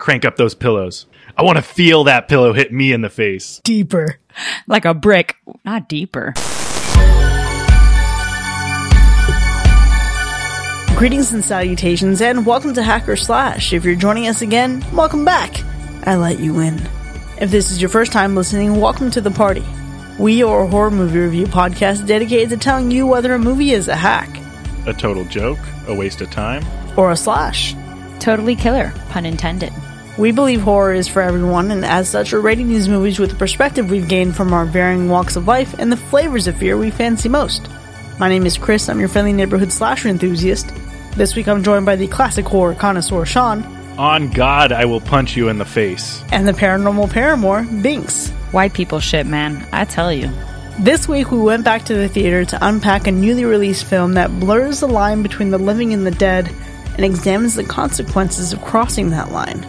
Crank up those pillows. I want to feel that pillow hit me in the face. Deeper. Like a brick, not deeper. Greetings and salutations, and welcome to Hacker Slash. If you're joining us again, welcome back. I let you in. If this is your first time listening, welcome to the party. We are a horror movie review podcast dedicated to telling you whether a movie is a hack, A total joke, a waste of time. or a slash. Totally killer, pun intended. We believe horror is for everyone, and as such, we're rating these movies with the perspective we've gained from our varying walks of life and the flavors of fear we fancy most. My name is Chris, I'm your friendly neighborhood slasher enthusiast. This week I'm joined by the classic horror connoisseur Sean, On God, I will punch you in the face. and the paranormal paramour Binks. White people shit, man. I tell you. This week we went back to the theater to unpack a newly released film that blurs the line between the living and the dead and examines the consequences of crossing that line.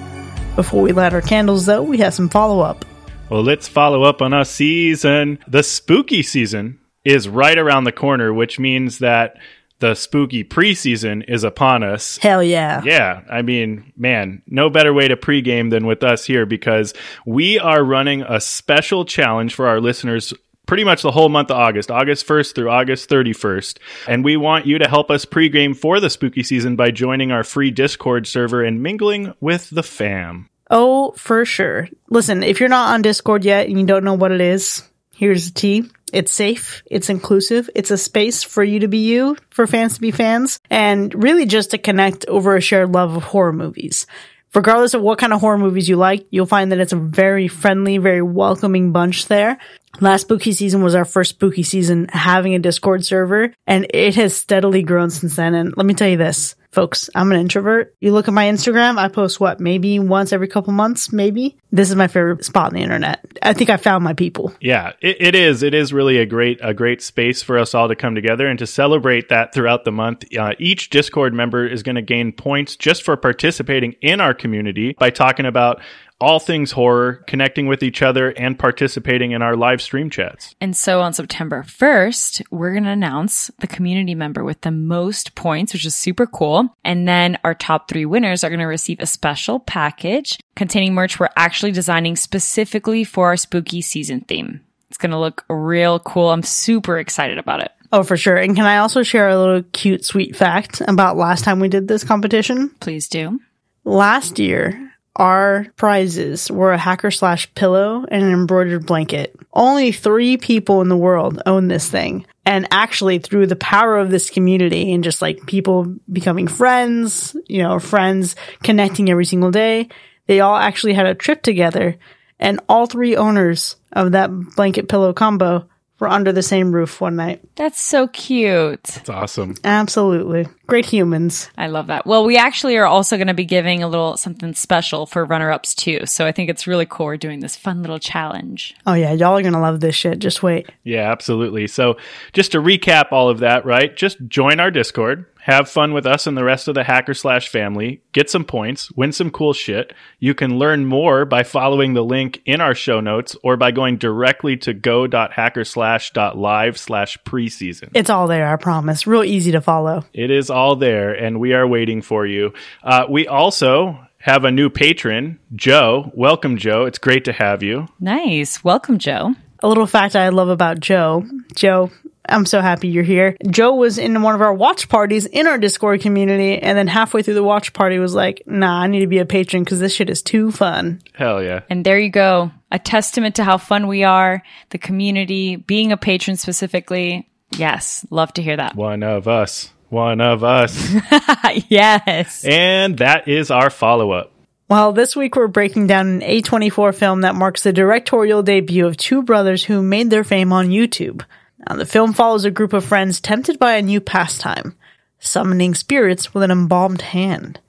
Before we light our candles, though, we have some follow up. Well, let's follow up on our season. The spooky season is right around the corner, which means that the spooky preseason is upon us. Hell yeah. Yeah, I mean, man, no better way to pregame than with us here because we are running a special challenge for our listeners pretty much the whole month of August, August 1st through August 31st. And we want you to help us pregame for the spooky season by joining our free Discord server and mingling with the fam. Oh, for sure. Listen, if you're not on Discord yet and you don't know what it is, here's the tea. It's safe, it's inclusive, it's a space for you to be you, for fans to be fans, and really just to connect over a shared love of horror movies. Regardless of what kind of horror movies you like, you'll find that it's a very friendly, very welcoming bunch there. Last spooky season was our first spooky season having a Discord server, and it has steadily grown since then. And let me tell you this, folks, I'm an introvert. You look at my Instagram, I post what, maybe once every couple months, maybe? This is my favorite spot on the internet. I think I found my people. Yeah, it, it is. It is really a great a great space for us all to come together and to celebrate that throughout the month. Uh, each Discord member is going to gain points just for participating in our community by talking about all things horror, connecting with each other, and participating in our live stream chats. And so on September 1st, we're going to announce the community member with the most points, which is super cool. And then our top three winners are going to receive a special package containing merch we're actually designing specifically for our spooky season theme. It's going to look real cool. I'm super excited about it. Oh, for sure. And can I also share a little cute, sweet fact about last time we did this competition? Please do. Last year, our prizes were a hacker slash pillow and an embroidered blanket. Only three people in the world own this thing. And actually, through the power of this community and just like people becoming friends, you know, friends connecting every single day, they all actually had a trip together. And all three owners of that blanket pillow combo were under the same roof one night. That's so cute. It's awesome. Absolutely. Great humans. I love that. Well, we actually are also going to be giving a little something special for runner ups too. So I think it's really cool. We're doing this fun little challenge. Oh, yeah. Y'all are going to love this shit. Just wait. Yeah, absolutely. So, just to recap all of that, right? Just join our Discord, have fun with us and the rest of the Hacker Slash family, get some points, win some cool shit. You can learn more by following the link in our show notes or by going directly to go.hackerslash.live slash preseason. It's all there, I promise. Real easy to follow. It is all there, and we are waiting for you. Uh, we also have a new patron, Joe. Welcome, Joe. It's great to have you. Nice. Welcome, Joe. A little fact I love about Joe. Joe, I'm so happy you're here. Joe was in one of our watch parties in our Discord community, and then halfway through the watch party was like, nah, I need to be a patron because this shit is too fun. Hell yeah. And there you go. A testament to how fun we are, the community, being a patron specifically. Yes. Love to hear that. One of us. One of us. yes. and that is our follow up. Well, this week we're breaking down an A24 film that marks the directorial debut of two brothers who made their fame on YouTube. Now, the film follows a group of friends tempted by a new pastime, summoning spirits with an embalmed hand.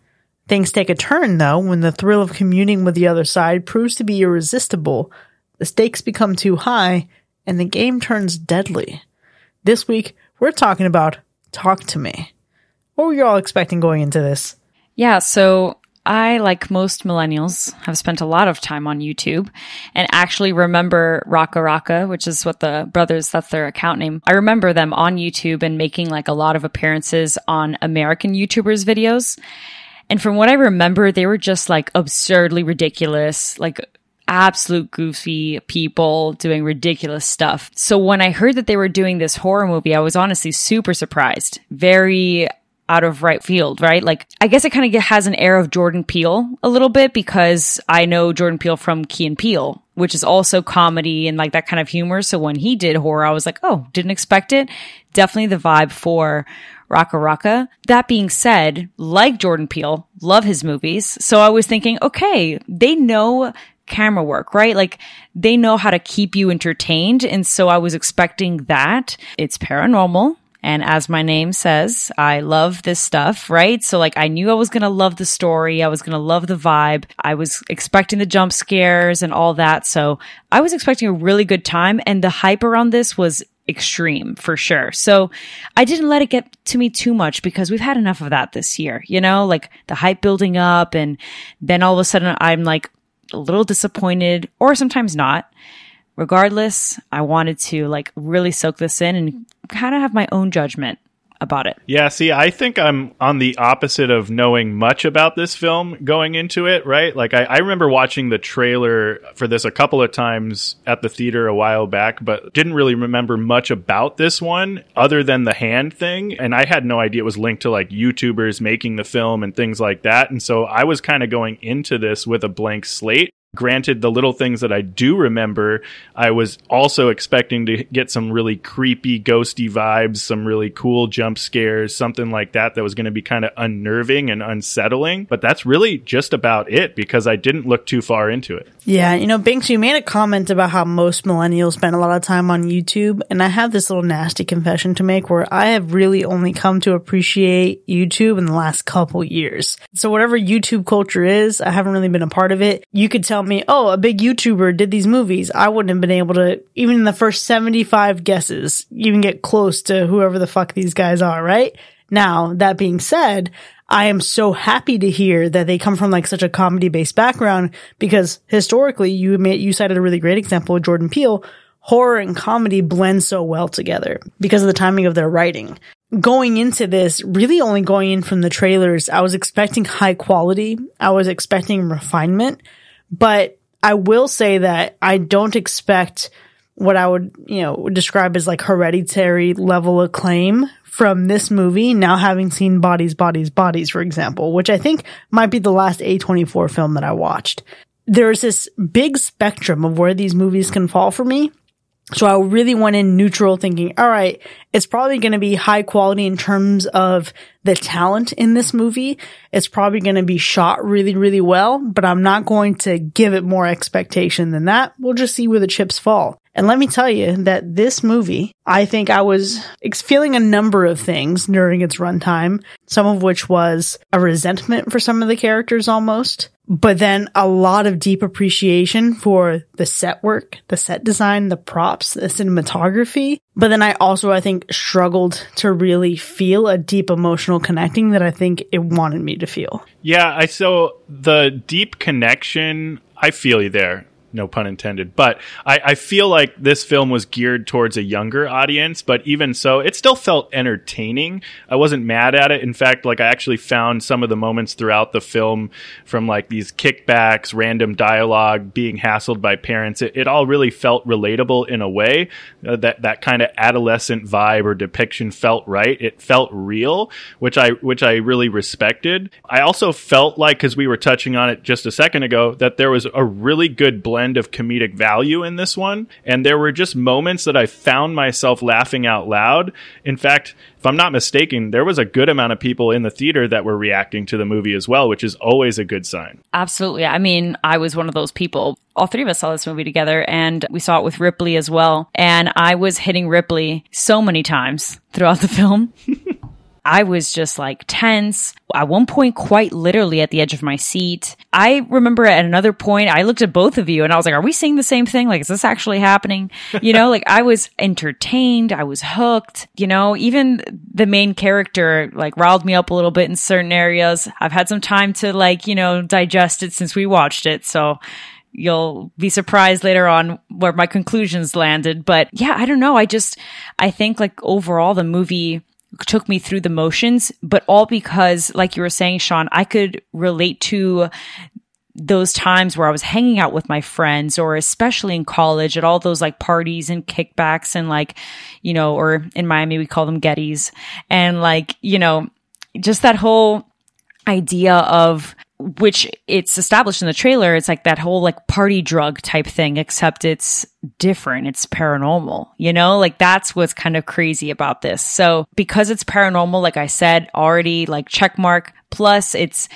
Things take a turn, though, when the thrill of communing with the other side proves to be irresistible, the stakes become too high, and the game turns deadly. This week, we're talking about Talk to Me. What were you all expecting going into this? Yeah. So I, like most millennials, have spent a lot of time on YouTube and actually remember RackaRacka, which is what the brothers, that's their account name. I remember them on YouTube and making like a lot of appearances on American YouTubers videos. And from what I remember, they were just like absurdly ridiculous, like absolute goofy people doing ridiculous stuff. So when I heard that they were doing this horror movie, I was honestly super surprised. Very out of right field, right? Like, I guess it kind of has an air of Jordan Peele a little bit because I know Jordan Peele from Key and Peele, which is also comedy and like that kind of humor. So when he did horror, I was like, oh, didn't expect it. Definitely the vibe for RackaRacka. That being said, like Jordan Peele, love his movies. So I was thinking, okay, they know camera work, right? Like they know how to keep you entertained. And so I was expecting that. It's paranormal. And as my name says, I love this stuff, right? So like I knew I was going to love the story. I was going to love the vibe. I was expecting the jump scares and all that. So I was expecting a really good time and the hype around this was extreme for sure. So I didn't let it get to me too much because we've had enough of that this year, you know, like the hype building up and then all of a sudden I'm like a little disappointed or sometimes not. Regardless, I wanted to like really soak this in and kind of have my own judgment about it. Yeah, see, I think I'm on the opposite of knowing much about this film going into it, right? Like, I, I, remember watching the trailer for this a couple of times at the theater a while back, but didn't really remember much about this one other than the hand thing. And I had no idea it was linked to like YouTubers making the film and things like that. And so I was kind of going into this with a blank slate. Granted, the little things that I do remember, I was also expecting to get some really creepy, ghosty vibes, some really cool jump scares, something like that that was going to be kind of unnerving and unsettling. But that's really just about it because I didn't look too far into it. Yeah, you know, Binks, you made a comment about how most millennials spend a lot of time on YouTube. And I have this little nasty confession to make where I have really only come to appreciate YouTube in the last couple years. So whatever YouTube culture is, I haven't really been a part of it. You could tell tell me, oh, a big YouTuber did these movies, I wouldn't have been able to, even in the first 75 guesses, even get close to whoever the fuck these guys are, right? Now, that being said, I am so happy to hear that they come from like such a comedy based background because historically you you cited a really great example with Jordan Peele. Horror and comedy blend so well together because of the timing of their writing. Going into this, really only going in from the trailers, I was expecting high quality. I was expecting refinement. But I will say that I don't expect what I would, you know, describe as like hereditary level acclaim from this movie now having seen Bodies, Bodies, Bodies, for example, which I think might be the last A24 film that I watched. There's this big spectrum of where these movies can fall for me. So I really went in neutral thinking, all right, it's probably going to be high quality in terms of the talent in this movie. It's probably going to be shot really, really well, but I'm not going to give it more expectation than that. We'll just see where the chips fall. And let me tell you that this movie, I think I was feeling a number of things during its runtime, some of which was a resentment for some of the characters almost, but then a lot of deep appreciation for the set work, the set design, the props, the cinematography. But then I also, I think, struggled to really feel a deep emotional connecting that I think it wanted me to feel. Yeah, I so the deep connection, I feel you there no pun intended. But I, I, feel like this film was geared towards a younger audience, but even so, it still felt entertaining. I wasn't mad at it. In fact, like I actually found some of the moments throughout the film from like these kickbacks, random dialogue, being hassled by parents. It, it all really felt relatable in a way uh, that that kind of adolescent vibe or depiction felt right. It felt real, which I which I really respected. I also felt like because we were touching on it just a second ago that there was a really good blend blend of comedic value in this one. And there were just moments that I found myself laughing out loud. In fact, if I'm not mistaken, there was a good amount of people in the theater that were reacting to the movie as well, which is always a good sign. Absolutely. I mean, I was one of those people. All three of us saw this movie together and we saw it with Ripley as well. And I was hitting Ripley so many times throughout the film. I was just like tense. At one point, quite literally at the edge of my seat. I remember at another point, I looked at both of you and I was like, are we seeing the same thing? Like, is this actually happening? You know, like I was entertained. I was hooked. You know, even the main character like riled me up a little bit in certain areas. I've had some time to like, you know, digest it since we watched it. So you'll be surprised later on where my conclusions landed. But yeah, I don't know. I just, I think like overall the movie took me through the motions, but all because, like you were saying, Sean, I could relate to those times where I was hanging out with my friends or especially in college at all those like parties and kickbacks and like, you know, or in Miami, we call them getties and like, you know, just that whole idea of which it's established in the trailer. It's like that whole like party drug type thing, except it's different. It's paranormal, you know, like that's what's kind of crazy about this. So because it's paranormal, like I said, already like check mark plus it's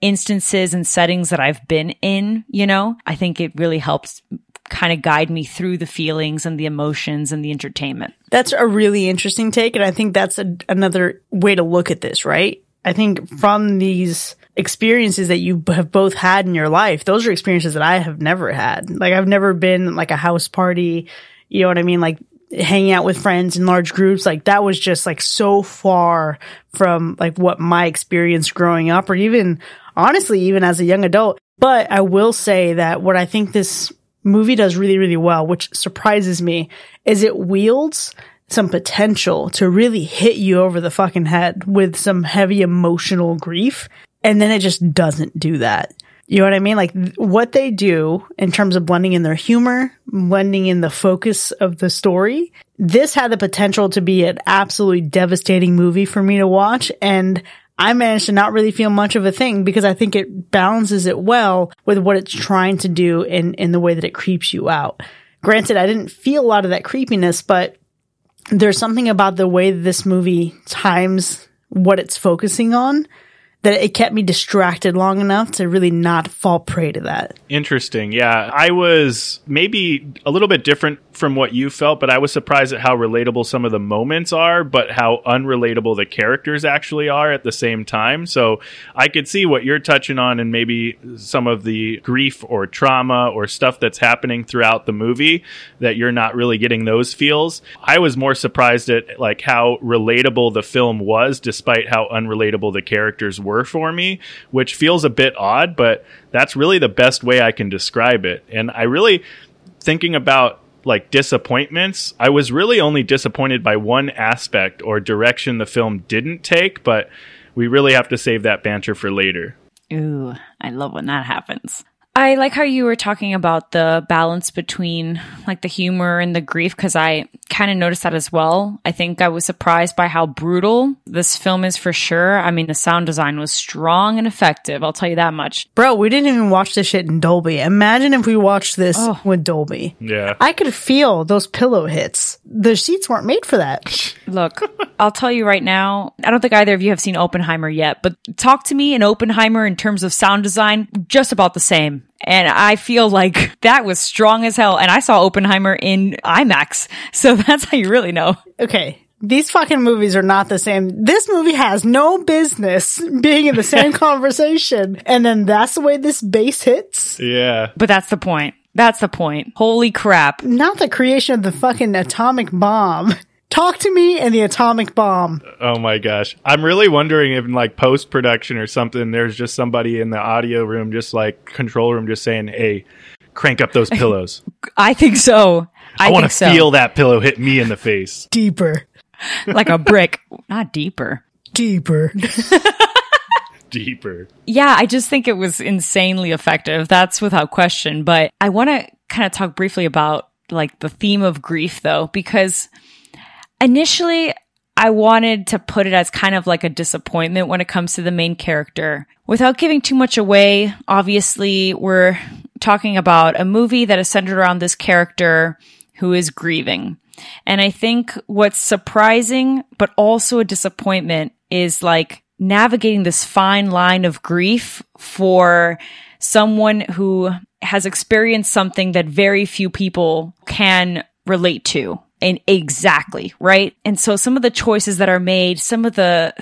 instances and settings that I've been in, you know, I think it really helps kind of guide me through the feelings and the emotions and the entertainment. That's a really interesting take. And I think that's a, another way to look at this, right? I think from these experiences that you have both had in your life, those are experiences that I have never had. Like I've never been like a house party, you know what I mean? Like hanging out with friends in large groups like that was just like so far from like what my experience growing up or even honestly even as a young adult but i will say that what i think this movie does really really well which surprises me is it wields some potential to really hit you over the fucking head with some heavy emotional grief and then it just doesn't do that you know what I mean? Like th- what they do in terms of blending in their humor, blending in the focus of the story. This had the potential to be an absolutely devastating movie for me to watch. And I managed to not really feel much of a thing because I think it balances it well with what it's trying to do in, in the way that it creeps you out. Granted, I didn't feel a lot of that creepiness, but there's something about the way this movie times what it's focusing on that it kept me distracted long enough to really not fall prey to that. Interesting. Yeah. I was maybe a little bit different from what you felt, but I was surprised at how relatable some of the moments are, but how unrelatable the characters actually are at the same time. So I could see what you're touching on and maybe some of the grief or trauma or stuff that's happening throughout the movie that you're not really getting those feels. I was more surprised at like how relatable the film was despite how unrelatable the characters were for me, which feels a bit odd, but that's really the best way I can describe it. And I really thinking about like disappointments, I was really only disappointed by one aspect or direction the film didn't take, but we really have to save that banter for later. Ooh, I love when that happens. I like how you were talking about the balance between like the humor and the grief because I kind of noticed that as well. I think I was surprised by how brutal this film is for sure. I mean, the sound design was strong and effective. I'll tell you that much. Bro, we didn't even watch this shit in Dolby. Imagine if we watched this Oh. with Dolby. Yeah. I could feel those pillow hits. The seats weren't made for that. Look, I'll tell you right now, I don't think either of you have seen Oppenheimer yet, but talk to me in Oppenheimer in terms of sound design, just about the same. And I feel like that was strong as hell. And I saw Oppenheimer in IMAX. So that's how you really know. Okay. These fucking movies are not the same. This movie has no business being in the same conversation. And then that's the way this bass hits. Yeah. But that's the point. That's the point. Holy crap. Not the creation of the fucking atomic bomb. Talk to me and the atomic bomb. Oh my gosh. I'm really wondering if in like post production or something, there's just somebody in the audio room, just like control room, just saying, hey, crank up those pillows. I think so. I, I, want to so. feel that pillow hit me in the face. Deeper. like a brick. Not deeper. Deeper. Deeper. Yeah, I just think it was insanely effective. That's without question. But I want to kind of talk briefly about like the theme of grief though, because initially I wanted to put it as kind of like a disappointment when it comes to the main character. Without giving too much away, obviously we're talking about a movie that is centered around this character who is grieving. And I think what's surprising, but also a disappointment is like navigating this fine line of grief for someone who has experienced something that very few people can relate to. And exactly, right? And so some of the choices that are made, some of the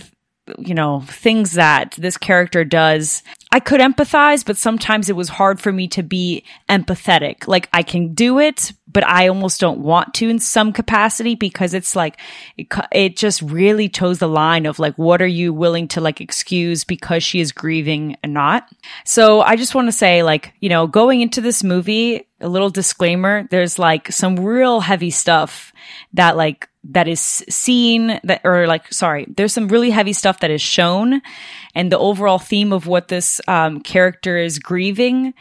you know, things that this character does. I could empathize, but sometimes it was hard for me to be empathetic. Like I can do it, but I almost don't want to in some capacity because it's like, it, it just really toes the line of like, what are you willing to like excuse because she is grieving and not? So I just want to say like, you know, going into this movie, a little disclaimer, there's like some real heavy stuff that like that is seen that or like sorry there's some really heavy stuff that is shown and the overall theme of what this um, character is grieving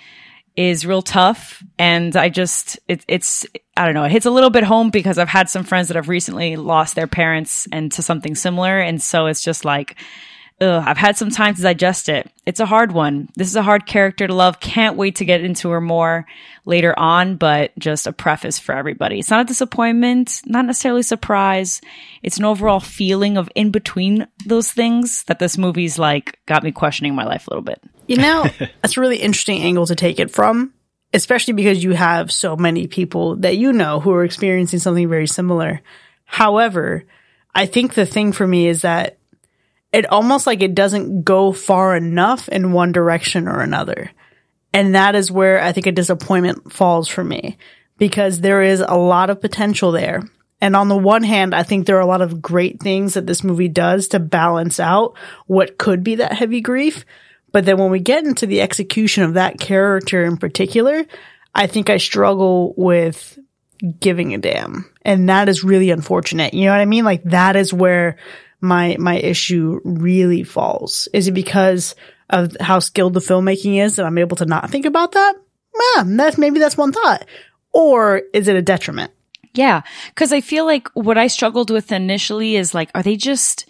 is real tough and i just it, it's i don't know it hits a little bit home because i've had some friends that have recently lost their parents and to something similar and so it's just like ugh, I've had some time to digest it. It's a hard one. This is a hard character to love. Can't wait to get into her more later on, but just a preface for everybody. It's not a disappointment, not necessarily surprise. It's an overall feeling of in between those things that this movie's like got me questioning my life a little bit. You know, that's a really interesting angle to take it from, especially because you have so many people that you know who are experiencing something very similar. However, I think the thing for me is that it almost like it doesn't go far enough in one direction or another. And that is where I think a disappointment falls for me because there is a lot of potential there. And on the one hand, I think there are a lot of great things that this movie does to balance out what could be that heavy grief. But then when we get into the execution of that character in particular, I think I struggle with giving a damn. And that is really unfortunate. You know what I mean? Like that is where my my issue really falls? Is it because of how skilled the filmmaking is that I'm able to not think about that? Yeah, that's maybe that's one thought. Or is it a detriment? Yeah, because I feel like what I struggled with initially is like, are they just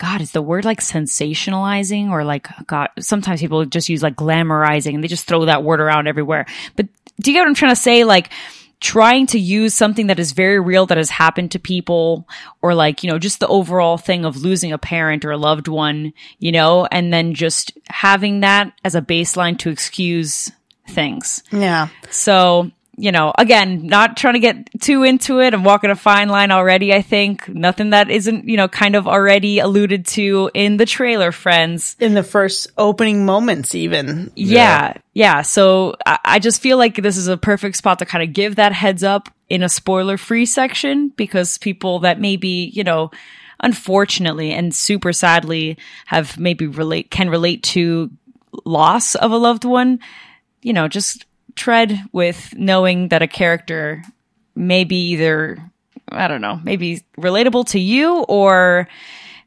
God, is the word like sensationalizing or like God? Sometimes people just use like glamorizing and they just throw that word around everywhere. But do you get what I'm trying to say? Like, trying to use something that is very real that has happened to people or like, you know, just the overall thing of losing a parent or a loved one, you know, and then just having that as a baseline to excuse things. Yeah. So you know, again, not trying to get too into it. I'm walking a fine line already, I think. Nothing that isn't, you know, kind of already alluded to in the trailer, friends. In the first opening moments, even. Yeah. Yeah. yeah. So I, I just feel like this is a perfect spot to kind of give that heads up in a spoiler free section because people that maybe, you know, unfortunately and super sadly have maybe relate, can relate to loss of a loved one, you know, just tread with knowing that a character may be either, I don't know, maybe relatable to you or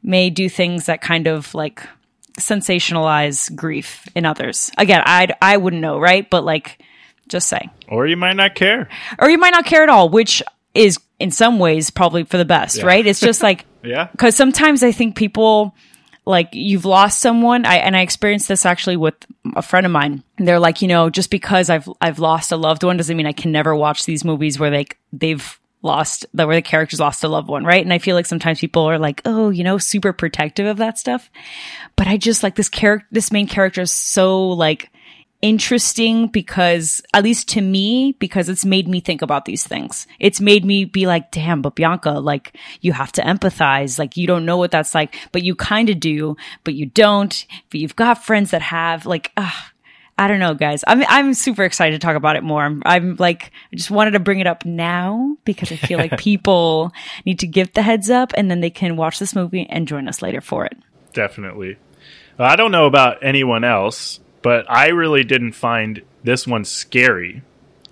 may do things that kind of like sensationalize grief in others. Again, I I wouldn't know, right? But like just saying. Or you might not care. Or you might not care at all, which is in some ways probably for the best, yeah. right? It's just like Yeah. Cuz sometimes I think people like you've lost someone. I, and i experienced this actually with a friend of mine. They're like you know just because i've i've lost a loved one doesn't mean i can never watch these movies where they they've lost that where the characters lost a loved one right? And i feel like sometimes people are like oh you know super protective of that stuff. But i just like this character this main character is so like interesting because, at least to me, because it's made me think about these things. It's made me be like, damn, but Bianca, like, you have to empathize. Like, you don't know what that's like, but you kind of do, but you don't. But you've got friends that have, like, ugh, I don't know, guys. I'm I'm super excited to talk about it more. I'm, I'm like, I just wanted to bring it up now because I feel like people need to give the heads up, and then they can watch this movie and join us later for it. Definitely. Uh, I don't know about anyone else, but I really didn't find this one scary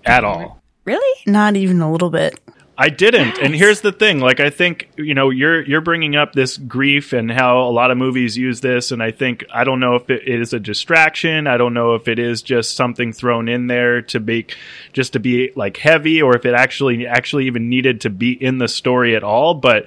at all. Really? Not even a little bit. I didn't. And here's the thing, like I think, you know, you're you're bringing up this grief and how a lot of movies use this and I think I don't know if it is a distraction, I don't know if it is just something thrown in there to be just to be like heavy or if it actually actually even needed to be in the story at all, but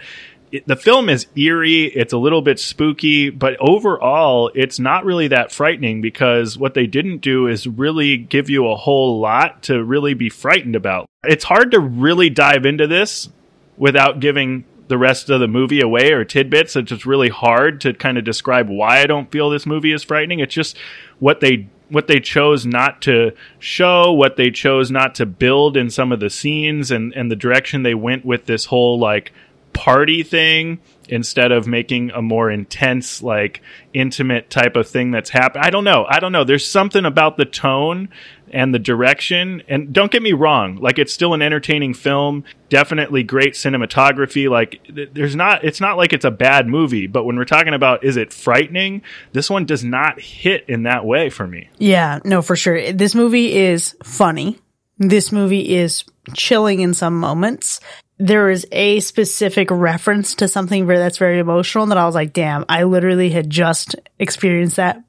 it, the film is eerie. It's a little bit spooky, but overall, it's not really that frightening because what they didn't do is really give you a whole lot to really be frightened about. It's hard to really dive into this without giving the rest of the movie away or tidbits. It's just really hard to kind of describe why I don't feel this movie is frightening. It's just what they what they chose not to show, what they chose not to build in some of the scenes and, and the direction they went with this whole like party thing instead of making a more intense like intimate type of thing that's happened i don't know. I don't know. There's something about the tone and the direction. And don't get me wrong. Like it's still an entertaining film. Definitely great cinematography. Like there's not it's not like it's a bad movie but when we're talking about is it frightening? This one does not hit in that way for me. Yeah. No for sure. This movie is funny. This movie is chilling in some moments there is a specific reference to something very, that's very emotional and that I was like, damn, I literally had just experienced that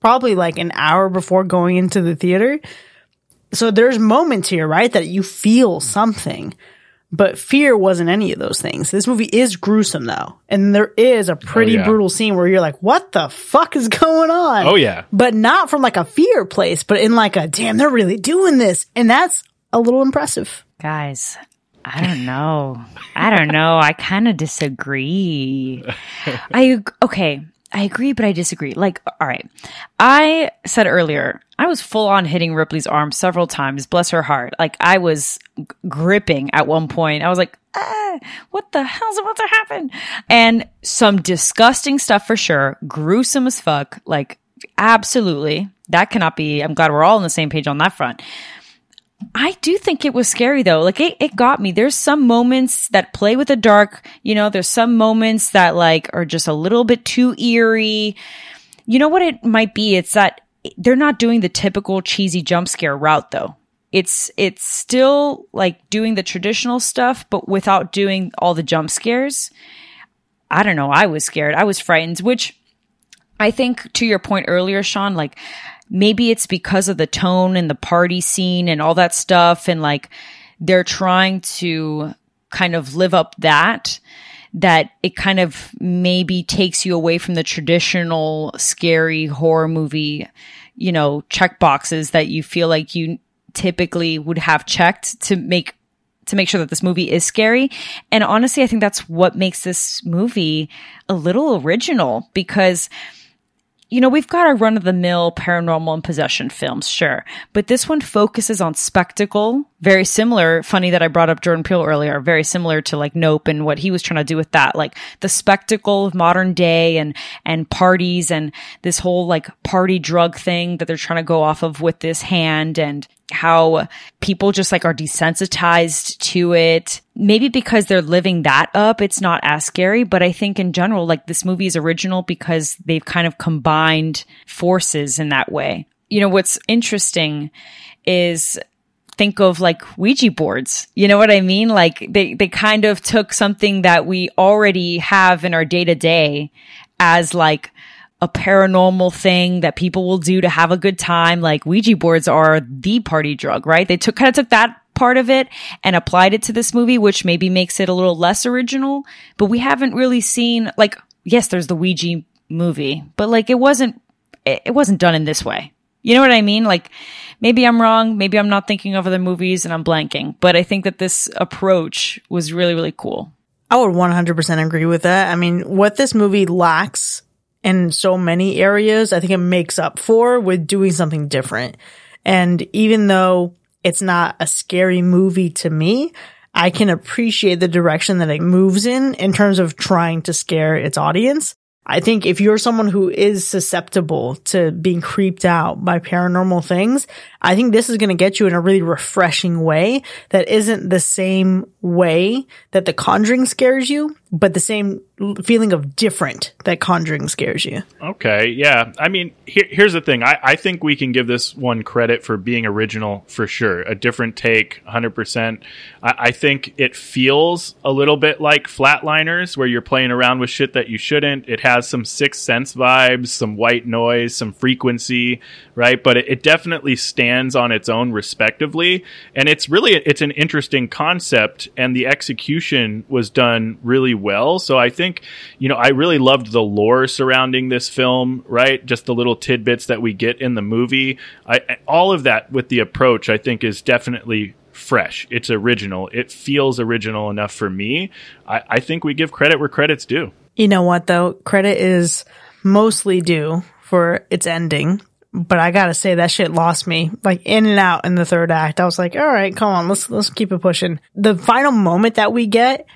probably like an hour before going into the theater. So there's moments here, right? That you feel something, but fear wasn't any of those things. This movie is gruesome though. And there is a pretty Oh, yeah. brutal scene where you're like, what the fuck is going on? Oh, yeah. But not from like a fear place, but in like a, damn, they're really doing this. And that's a little impressive. Guys, I don't know. I don't know. I kind of disagree. I okay. I agree, but I disagree. Like, all right. I said earlier, I was full on hitting Ripley's arm several times. Bless her heart. Like, I was g- gripping at one point. I was like, ah, what the hell's about to happen? And some disgusting stuff for sure. Gruesome as fuck. Like, absolutely. That cannot be. I'm glad we're all on the same page on that front. I do think it was scary though. Like it, it got me. There's some moments that play with the dark. You know, there's some moments that like are just a little bit too eerie. You know what it might be? It's that they're not doing the typical cheesy jump scare route though. It's, it's still like doing the traditional stuff, but without doing all the jump scares. I don't know. I was scared. I was frightened, which I think to your point earlier, Sean, like maybe it's because of the tone and the party scene and all that stuff. And like they're trying to kind of live up that, that it kind of maybe takes you away from the traditional scary horror movie, you know, check boxes that you feel like you typically would have checked to make to make sure that this movie is scary. And honestly, I think that's what makes this movie a little original because you know, we've got our run of the mill paranormal and possession films, sure. But this one focuses on spectacle. Very similar, funny that I brought up Jordan Peele earlier, very similar to like Nope and what he was trying to do with that. Like the spectacle of modern day and, and parties and this whole like party drug thing that they're trying to go off of with this hand and how people just like are desensitized to it. Maybe because they're living that up, it's not as scary. But I think in general, like this movie is original because they've kind of combined forces in that way. You know, what's interesting is think of like Ouija boards. You know what I mean? Like they, they kind of took something that we already have in our day to day as like a paranormal thing that people will do to have a good time. Like Ouija boards are the party drug, right? They took, kind of took that part of it and applied it to this movie, which maybe makes it a little less original, but we haven't really seen like, yes, there's the Ouija movie, but like it wasn't, it wasn't done in this way. You know what I mean? Like maybe I'm wrong. Maybe I'm not thinking of other movies and I'm blanking, but I think that this approach was really, really cool. I would 100% agree with that. I mean, what this movie lacks in so many areas, I think it makes up for with doing something different. And even though it's not a scary movie to me, I can appreciate the direction that it moves in in terms of trying to scare its audience. I think if you're someone who is susceptible to being creeped out by paranormal things, I think this is going to get you in a really refreshing way that isn't the same way that The Conjuring scares you, but the same feeling of different that Conjuring scares you. Okay, yeah. I mean, here, here's the thing. I, I think we can give this one credit for being original for sure. A different take, 100%. I, I think it feels a little bit like Flatliners, where you're playing around with shit that you shouldn't. It has some Sixth Sense vibes, some white noise, some frequency, right? But it, it definitely stands on its own respectively. And it's really, it's an interesting concept, and the execution was done really well. So I think, you know, I really loved the lore surrounding this film, right? Just the little tidbits that we get in the movie. I- all of that with the approach, I think, is definitely fresh. It's original. It feels original enough for me. I, I think we give credit where credit's due. You know what though? Credit is mostly due for its ending. But I gotta say that shit lost me. Like in and out in the third act. I was like, all right, come on, let's let's keep it pushing. The final moment that we get,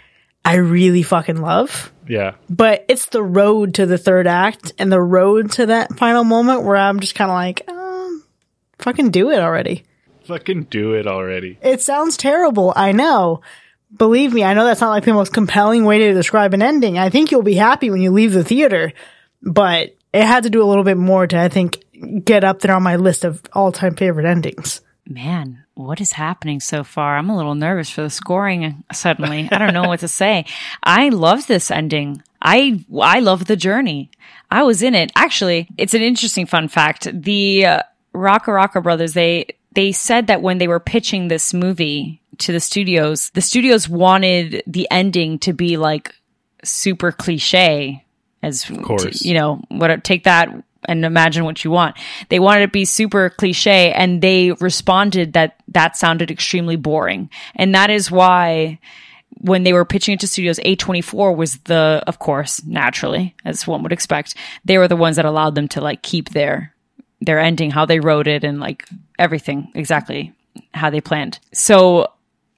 I really fucking love. Yeah. But it's the road to the third act and the road to that final moment where I'm just kind of like, um, fucking do it already. Fucking do it already. It sounds terrible. I know. Believe me, I know that's not like the most compelling way to describe an ending. I think you'll be happy when you leave the theater, but it had to do a little bit more to, I think, get up there on my list of all time favorite endings. Man, what is happening so far? I'm a little nervous for the scoring suddenly. I don't know what to say. I love this ending. I, I love the journey. I was in it. Actually, it's an interesting fun fact. The uh, RackaRacka brothers, they, they said that when they were pitching this movie to the studios, the studios wanted the ending to be like super cliche as of course. you know, what take that and imagine what you want. They wanted to be super cliche and they responded that that sounded extremely boring. And that is why when they were pitching it to studios, A24 was the, of course, naturally, as one would expect, they were the ones that allowed them to like keep their, their ending, how they wrote it and like everything exactly how they planned. So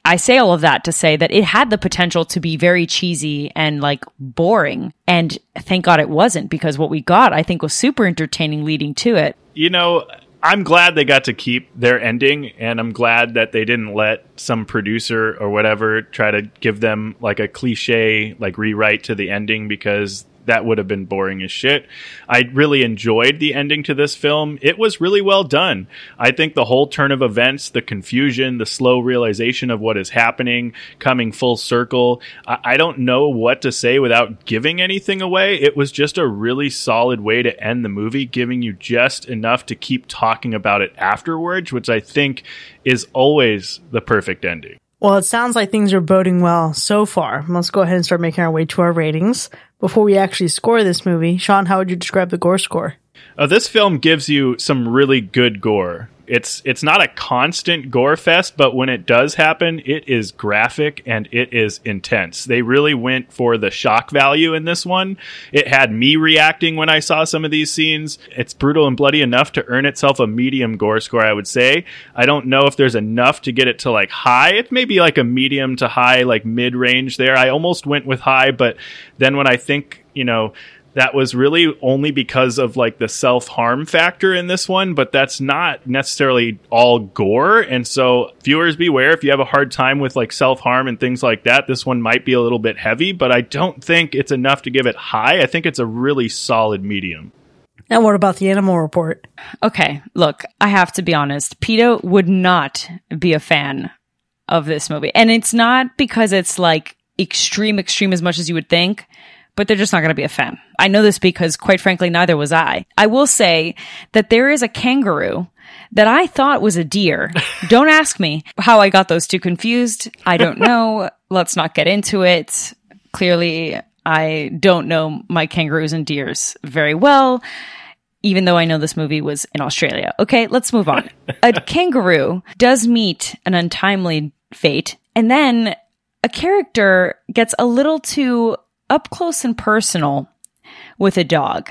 I say all of that to say that it had the potential to be very cheesy and like boring. And thank God it wasn't because what we got, I think, was super entertaining leading to it. You know, I'm glad they got to keep their ending, and I'm glad that they didn't let some producer or whatever try to give them like a cliche, like rewrite to the ending because that would have been boring as shit. I really enjoyed the ending to this film. It was really well done. I think the whole turn of events, the confusion, the slow realization of what is happening, coming full circle. I, I don't know what to say without giving anything away. It was just a really solid way to end the movie, giving you just enough to keep talking about it afterwards, which I think is always the perfect ending. Well, it sounds like things are boding well so far. Let's go ahead and start making our way to our ratings. Before we actually score this movie, Sean, how would you describe the gore score? Uh, this film gives you some really good gore. It's it's not a constant gore fest, but when it does happen, it is graphic and it is intense. They really went for the shock value in this one. It had me reacting when I saw some of these scenes. It's brutal and bloody enough to earn itself a medium gore score, I would say. I don't know if there's enough to get it to like high. It may be like a medium to high, like mid range there. I almost went with high, but then when I think, you know, that was really only because of like the self harm factor in this one, but that's not necessarily all gore. And so, viewers, beware if you have a hard time with like self harm and things like that. This one might be a little bit heavy, but I don't think it's enough to give it high. I think it's a really solid medium. Now, what about the animal report? Okay, look, I have to be honest. PETA would not be a fan of this movie. And it's not because it's like extreme, extreme as much as you would think but they're just not going to be a fan. I know this because quite frankly, neither was I. I will say that there is a kangaroo that I thought was a deer. don't ask me how I got those two confused. I don't know. Let's not get into it. Clearly, I don't know my kangaroos and deers very well even though I know this movie was in Australia. Okay, let's move on. a kangaroo does meet an untimely fate, and then a character gets a little too up close and personal with a dog.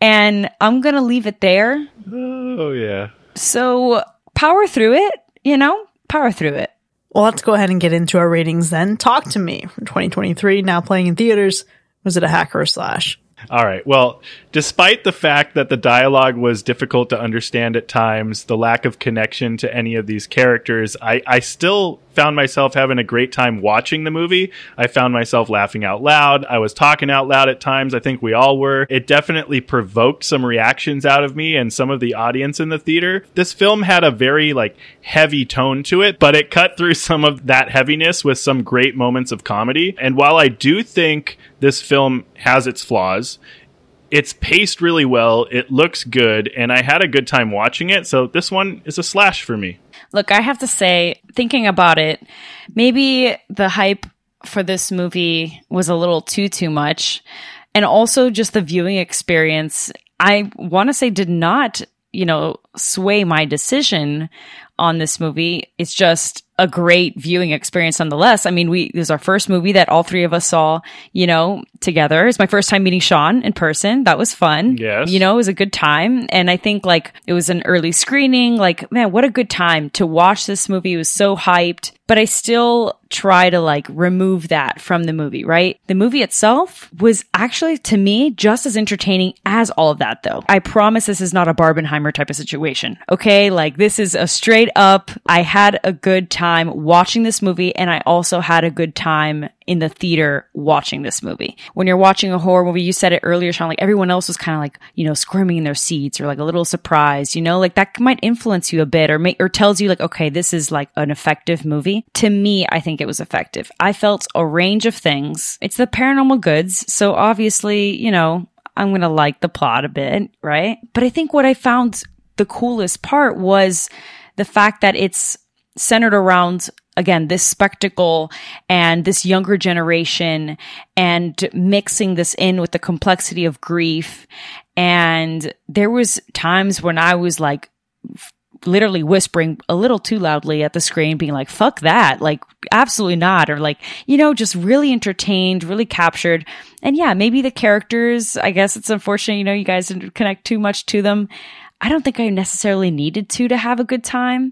And I'm going to leave it there. Oh, yeah. So power through it, you know, power through it. Well, let's go ahead and get into our ratings then. Talk to me from 2023, now playing in theaters. Was it a hack or a slash? All right. Well, despite the fact that the dialogue was difficult to understand at times, the lack of connection to any of these characters, I, I still found myself having a great time watching the movie. I found myself laughing out loud. I was talking out loud at times. I think we all were. It definitely provoked some reactions out of me and some of the audience in the theater. This film had a very like heavy tone to it, but it cut through some of that heaviness with some great moments of comedy. And while I do think this film has its flaws, it's paced really well. It looks good, and I had a good time watching it. So this one is a slash for me. Look, I have to say, thinking about it, maybe the hype for this movie was a little too too much, and also just the viewing experience. I want to say did not, you know, sway my decision on this movie. It's just a great viewing experience nonetheless. I mean, we, this is our first movie that all three of us saw, you know, together. It's my first time meeting Sean in person. That was fun. Yes. You know, it was a good time. And I think like it was an early screening. Like, man, what a good time to watch this movie. It was so hyped, but I still try to like remove that from the movie, right? The movie itself was actually to me just as entertaining as all of that though. I promise this is not a Barbenheimer type of situation. Okay. Like this is a straight up, I had a good time watching this movie and I also had a good time in the theater watching this movie. When you're watching a horror movie, you said it earlier, Sean, like everyone else was kind of like, you know, squirming in their seats or like a little surprised, you know, like that might influence you a bit or make, or tells you like, okay, this is like an effective movie. To me, I think it was effective. I felt a range of things. It's the paranormal goods. So obviously, you know, I'm going to like the plot a bit, right? But I think what I found the coolest part was the fact that it's centered around again this spectacle and this younger generation and mixing this in with the complexity of grief and there was times when i was like literally whispering a little too loudly at the screen, being like, fuck that. Like, absolutely not. Or like, you know, just really entertained, really captured. And yeah, maybe the characters, I guess it's unfortunate, you know, you guys didn't connect too much to them. I don't think I necessarily needed to to have a good time.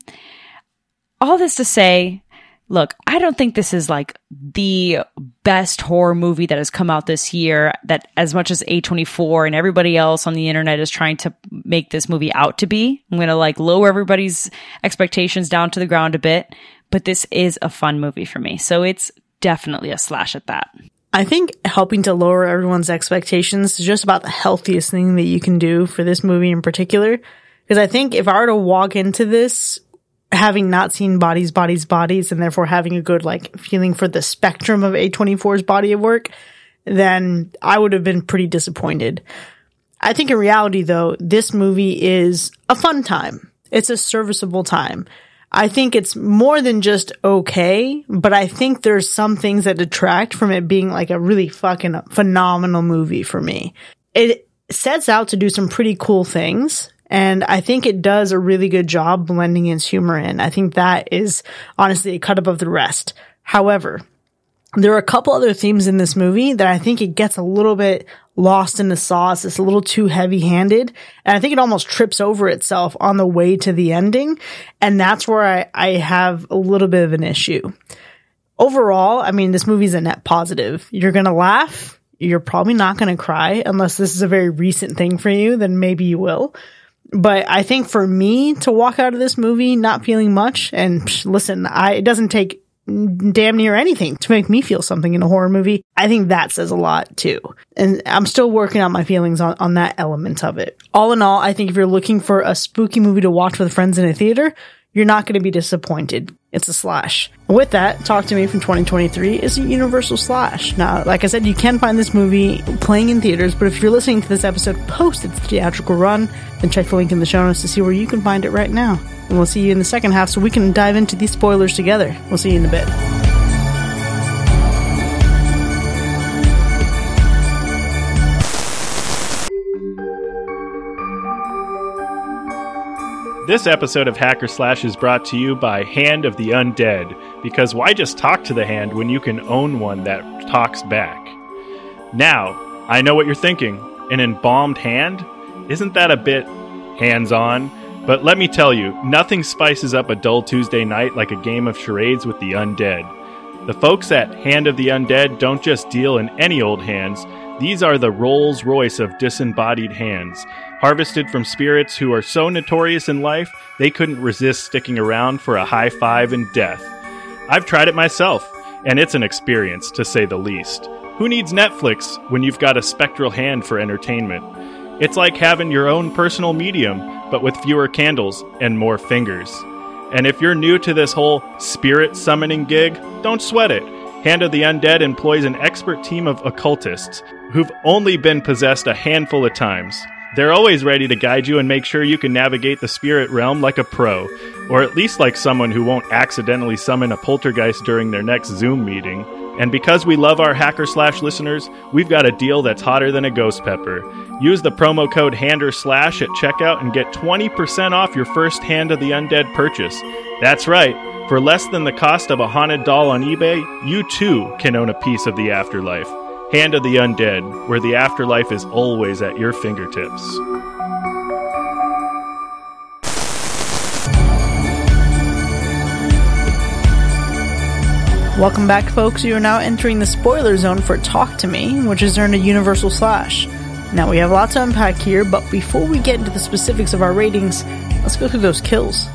All this to say, look, I don't think this is like the best horror movie that has come out this year that as much as A24 and everybody else on the internet is trying to make this movie out to be. I'm going to like lower everybody's expectations down to the ground a bit, but this is a fun movie for me. So it's definitely a slash at that. I think helping to lower everyone's expectations is just about the healthiest thing that you can do for this movie in particular. Because I think if I were to walk into this having not seen bodies, bodies, bodies, and therefore having a good like feeling for the spectrum of A24's body of work, then I would have been pretty disappointed. I think in reality though, this movie is a fun time. It's a serviceable time. I think it's more than just okay, but I think there's some things that detract from it being like a really fucking phenomenal movie for me. It sets out to do some pretty cool things and I think it does a really good job blending its humor in. I think that is honestly a cut above the rest. However, there are a couple other themes in this movie that I think it gets a little bit lost in the sauce. It's a little too heavy handed. And I think it almost trips over itself on the way to the ending. And that's where I, I have a little bit of an issue. Overall, I mean, this movie's a net positive. You're going to laugh. You're probably not going to cry unless this is a very recent thing for you. Then maybe you will. But I think for me to walk out of this movie not feeling much, and psh, listen, I, it doesn't take damn near anything to make me feel something in a horror movie. I think that says a lot too. And I'm still working on my feelings on, on that element of it. All in all, I think if you're looking for a spooky movie to watch with friends in a theater, you're not going to be disappointed. It's a slash. With that, Talk to Me from 2023 is a universal slash. Now, like I said, you can find this movie playing in theaters, but if you're listening to this episode post its theatrical run, then check the link in the show notes to see where you can find it right now. And we'll see you in the second half so we can dive into these spoilers together. We'll see you in a bit. This episode of Hack or Slash is brought to you by Hand of the Undead, because why just talk to the hand when you can own one that talks back? Now, I know what you're thinking. An embalmed hand? Isn't that a bit hands on? But let me tell you, nothing spices up a dull Tuesday night like a game of charades with the undead. The folks at Hand of the Undead don't just deal in any old hands, these are the Rolls Royce of disembodied hands harvested from spirits who are so notorious in life they couldn't resist sticking around for a high five in death. I've tried it myself, and it's an experience, to say the least. Who needs Netflix when you've got a spectral hand for entertainment? It's like having your own personal medium, but with fewer candles and more fingers. And if you're new to this whole spirit summoning gig, don't sweat it. Hand of the Undead employs an expert team of occultists who've only been possessed a handful of times. They're always ready to guide you and make sure you can navigate the spirit realm like a pro, or at least like someone who won't accidentally summon a poltergeist during their next Zoom meeting. And because we love our Hack or Slash listeners, we've got a deal that's hotter than a ghost pepper. Use the promo code HANDER SLASH at checkout and get 20% off your first Hand of the Undead purchase. That's right, for less than the cost of a haunted doll on eBay, you too can own a piece of the afterlife. Hand of the Undead, where the afterlife is always at your fingertips. Welcome back, folks. You are now entering the spoiler zone for Talk to Me, which has earned a universal slash. Now, we have lots to unpack here, but before we get into the specifics of our ratings, let's go through those kills.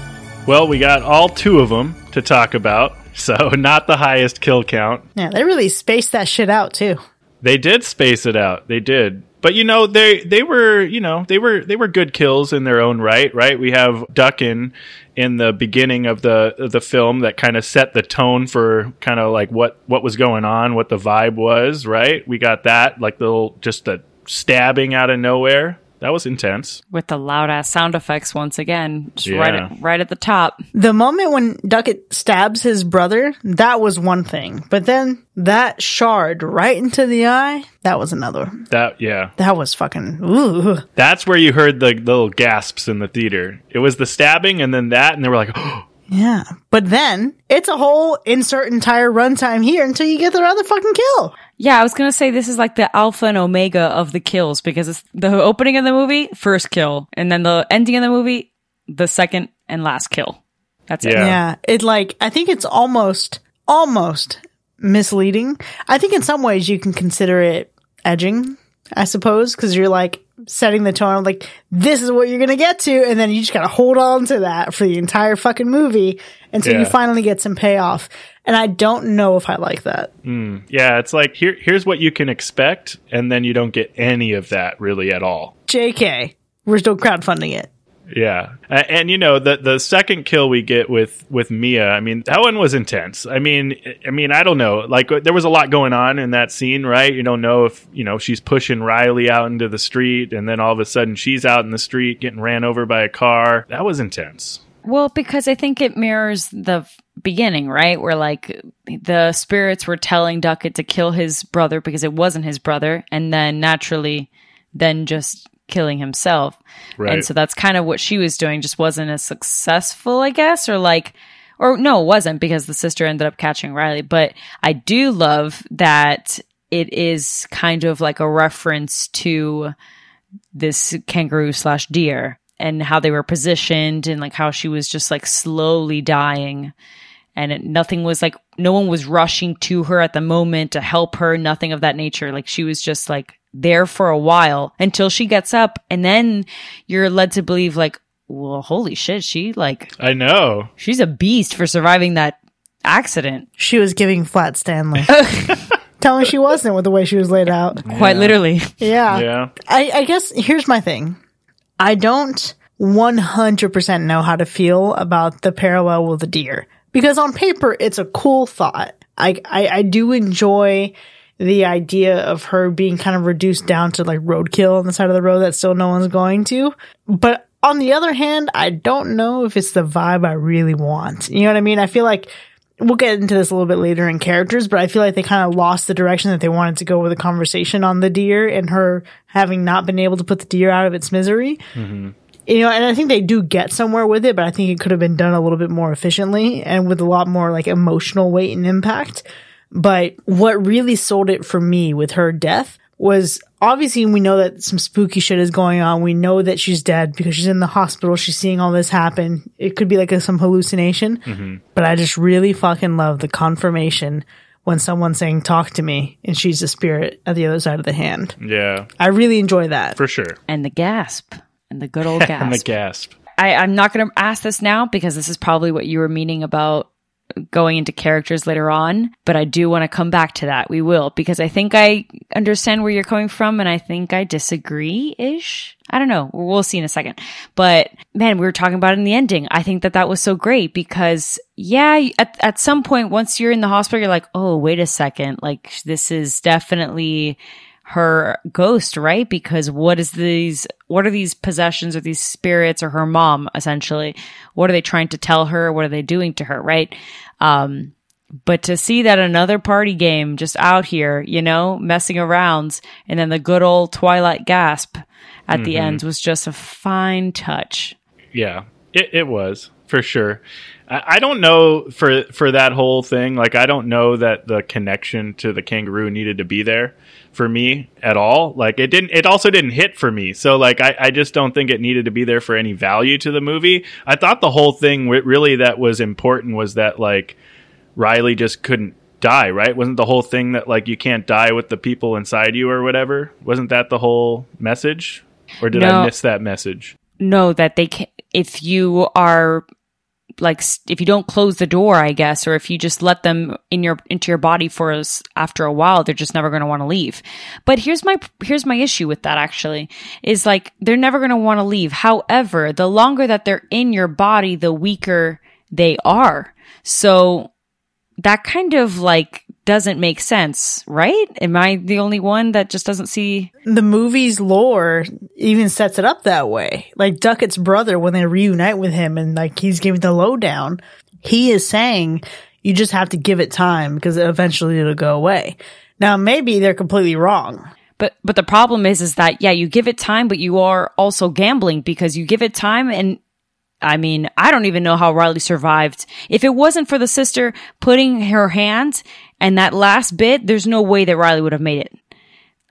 Well, we got all two of them to talk about, so not the highest kill count. Yeah, they really spaced that shit out, too. They did space it out. They did. But you know, they they were, you know, they were they were good kills in their own right, right? We have Duckett in the beginning of the of the film that kind of set the tone for kind of like what what was going on, what the vibe was, right? We got that like the little just the stabbing out of nowhere. That was intense. With the loud ass sound effects once again, just Yeah. right at, right at the top. The moment when Duckett stabs his brother, that was one thing. But then that shard right into the eye, that was another. That yeah. That was fucking, ooh. That's where you heard the little gasps in the theater. It was the stabbing and then that and they were like, oh, Yeah. But then it's a whole insert entire runtime here until you get their other fucking kill. Yeah, I was gonna say this is like the alpha and omega of the kills because it's the opening of the movie, first kill, and then the ending of the movie, the second and last kill. That's it. Yeah. Yeah. It like, I think it's almost, almost misleading. I think in some ways you can consider it edging, I suppose, because you're like setting the tone like, this is what you're going to get to. And then you just got to hold on to that for the entire fucking movie until you finally get some payoff. And I don't know if I like that. Hmm. yeah, it's like here here's what you can expect and then you don't get any of that really at all. JK, we're still crowdfunding it. Yeah, A- and you know the the second kill we get with with Mia. I mean that one was intense. I mean, I mean I don't know. Like uh, there was a lot going on in that scene, right? You don't know if you know she's pushing Riley out into the street, and then all of a sudden she's out in the street getting ran over by a car. That was intense. Well, because I think it mirrors the beginning, right? Where like the spirits were telling Duckett to kill his brother because it wasn't his brother, and then naturally, then just killing himself. Right. And so that's kind of what she was doing, just wasn't as successful, I guess, or like, or no, it wasn't because the sister ended up catching Riley. But I do love that it is kind of like a reference to this kangaroo slash deer and how they were positioned and like how she was just like slowly dying and it, nothing was like no one was rushing to her at the moment to help her nothing of that nature like she was just like there for a while until she gets up and then you're led to believe like well holy shit she like I know. she's a beast for surviving that accident She was giving flat Stanley. Tell me she wasn't with the way she was laid out. quite literally Yeah. Yeah. I, I guess here's my thing. I don't 100% know how to feel about the parallel with the deer because on paper it's a cool thought. I, I, I do enjoy the idea of her being kind of reduced down to like roadkill on the side of the road that still no one's going to. But on the other hand, I don't know if it's the vibe I really want. You know what I mean? I feel like we'll get into this a little bit later in characters, but I feel like they kind of lost the direction that they wanted to go with the conversation on the deer and her having not been able to put the deer out of its misery. Mm-hmm. You know, and I think they do get somewhere with it, but I think it could have been done a little bit more efficiently and with a lot more like emotional weight and impact. But what really sold it for me with her death was obviously we know that some spooky shit is going on. We know that she's dead because she's in the hospital. She's seeing all this happen. It could be like a, some hallucination, mm-hmm. but I just really fucking love the confirmation when someone's saying, talk to me and she's a spirit at the other side of the hand. Yeah. I really enjoy that. For sure. and the gasp and the good old gasp And the gasp. I, I'm not going to ask this now because this is probably what you were meaning about going into characters later on, but I do want to come back to that. We will because I think I understand where you're coming from and I think I disagree ish. I don't know. We'll see in a second. But man, we were talking about in the ending. I think that that was so great because yeah, at, at some point, once you're in the hospital, you're like, oh, wait a second. Like this is definitely her ghost, right? Because what is these, what are these possessions or these spirits or her mom essentially? What are they trying to tell her? What are they doing to her, right? Um, but to see that another party game just out here, you know, messing around and then the good old Twilight gasp at the end was just a fine touch. Yeah, it, it was for sure. I, I don't know for for that whole thing. Like, I don't know that the connection to the kangaroo needed to be there for me at all. Like, it didn't. It also didn't hit for me. So, like, I, I just don't think it needed to be there for any value to the movie. I thought the whole thing really that was important was that like Riley just couldn't die, right? Wasn't the whole thing that like you can't die with the people inside you or whatever? Wasn't that the whole message? Or did No. I miss that message? No, that they can if you are like if you don't close the door i guess or if you just let them in your into your body for us after a while they're just never going to want to leave. But here's my here's my issue with that actually is like they're never going to want to leave. However the longer that they're in your body the weaker they are. So that kind of like doesn't make sense right am i the only one that just doesn't see the movie's lore even sets it up that way. Like Duckett's brother, when they reunite with him and like he's giving the lowdown, he is saying you just have to give it time because eventually it'll go away. Now maybe they're completely wrong. But but the problem is is that yeah, you give it time, but you are also gambling because you give it time and I mean, I don't even know how Riley survived. If it wasn't for the sister putting her hand and that last bit, there's no way that Riley would have made it.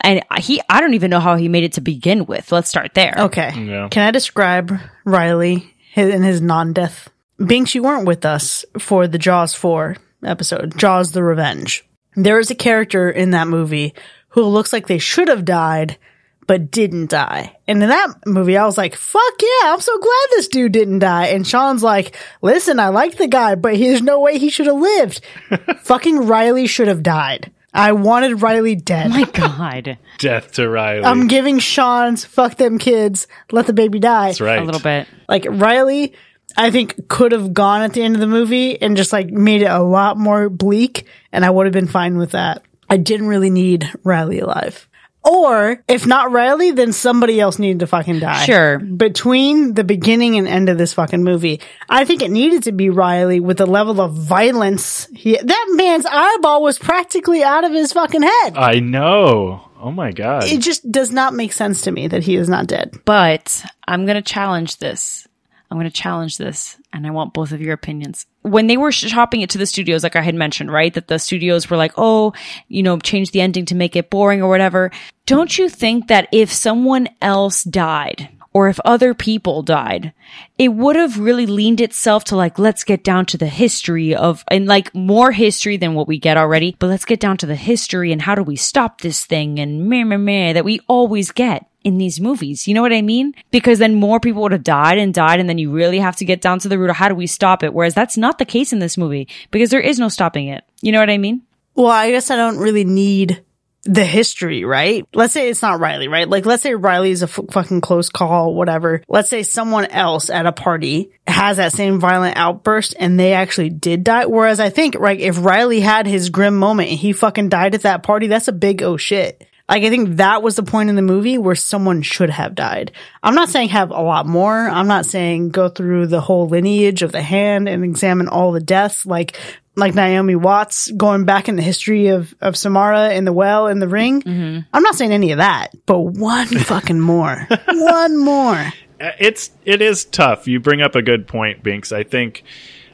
And he, I don't even know how he made it to begin with. Let's start there. Okay. Yeah. Can I describe Riley in his non-death? Binks, you weren't with us for the Jaws 4 episode, Jaws the Revenge. There is a character in that movie who looks like they should have died, but didn't die. And in that movie, I was like, fuck yeah, I'm so glad this dude didn't die. And Sean's like, listen, I like the guy, but there's no way he should have lived. Fucking Riley should have died. I wanted Riley dead. My God. Death to Riley. I'm giving Sean's fuck them kids, let the baby die. That's right. A little bit. Like Riley, I think could have gone at the end of the movie and just like made it a lot more bleak, and I would have been fine with that. I didn't really need Riley alive. Or if not Riley, then somebody else needed to fucking die. Sure. Between the beginning and end of this fucking movie, I think it needed to be Riley with the level of violence. He, that man's eyeball was practically out of his fucking head. I know. Oh my god. It just does not make sense to me that he is not dead. But I'm going to challenge this. I'm going to challenge this, and I want both of your opinions. When they were shopping it to the studios, like I had mentioned, right, that the studios were like, oh, you know, change the ending to make it boring or whatever. Don't you think that if someone else died, or if other people died, it would have really leaned itself to like, let's get down to the history of, and like more history than what we get already, but let's get down to the history and how do we stop this thing and meh, meh, meh, that we always get in these movies. You know what I mean? Because then more people would have died and died, and then you really have to get down to the root of how do we stop it? Whereas that's not the case in this movie because there is no stopping it. You know what I mean? Well, I guess I don't really need the history, right? Let's say it's not Riley, right? Like, let's say Riley's a f- fucking close call, whatever. Let's say someone else at a party has that same violent outburst and they actually did die. Whereas I think, right, if Riley had his grim moment and he fucking died at that party, that's a big oh shit. Like, I think that was the point in the movie where someone should have died. I'm not saying have a lot more. I'm not saying go through the whole lineage of the hand and examine all the deaths. Like, like Naomi Watts going back in the history of, of Samara in the well in the ring. Mm-hmm. I'm not saying any of that, but one fucking more. one more. Uh, it's it is tough. You bring up a good point, Binks. I think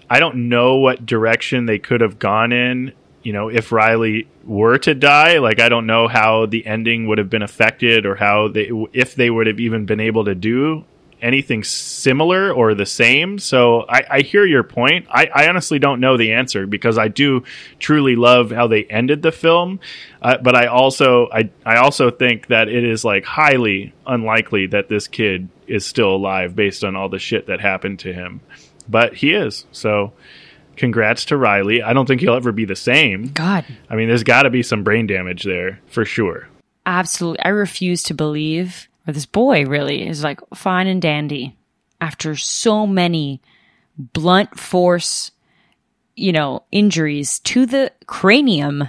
I don't know what direction they could have gone in. You know, if Riley were to die, like I don't know how the ending would have been affected, or how they if they would have even been able to do anything similar or the same. So I, I hear your point. I, I honestly don't know the answer because I do truly love how they ended the film, uh, but I also I I also think that it is like highly unlikely that this kid is still alive based on all the shit that happened to him. But he is. So congrats to Riley. I don't think he'll ever be the same. God. I mean, there's got to be some brain damage there for sure. Absolutely. I refuse to believe, or this boy really is like fine and dandy after so many blunt force, you know, injuries to the cranium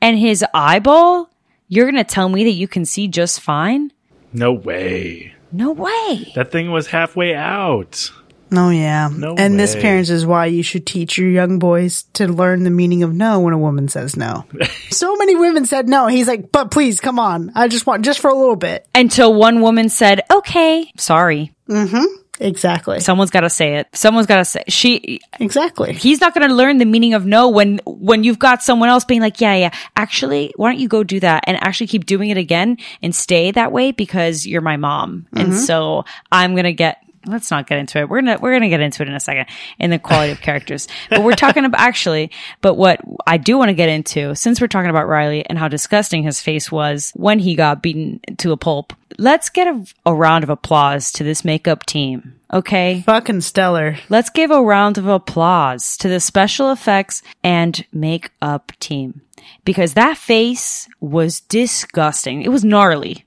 and his eyeball. You're going to tell me that you can see just fine? No way. No way. That thing was halfway out. Oh yeah. No and this parents is why you should teach your young boys to learn the meaning of no when a woman says no. so many women said no. He's like, but please come on. I just want just for a little bit. Until one woman said, okay, sorry. Mm-hmm. Exactly. Someone's got to say it. Someone's got to say, she, Exactly. he's not going to learn the meaning of no when when you've got someone else being like yeah yeah actually why don't you go do that and actually keep doing it again and stay that way because you're my mom and mm-hmm. so i'm going to get let's not get into it. We're gonna we're gonna get into it in a second in the quality of characters. But we're talking about actually, but what I do want to get into, since we're talking about Riley and how disgusting his face was when he got beaten to a pulp, let's get a, a round of applause to this makeup team. Okay. Fucking stellar. Let's give a round of applause to the special effects and makeup team because that face was disgusting. It was gnarly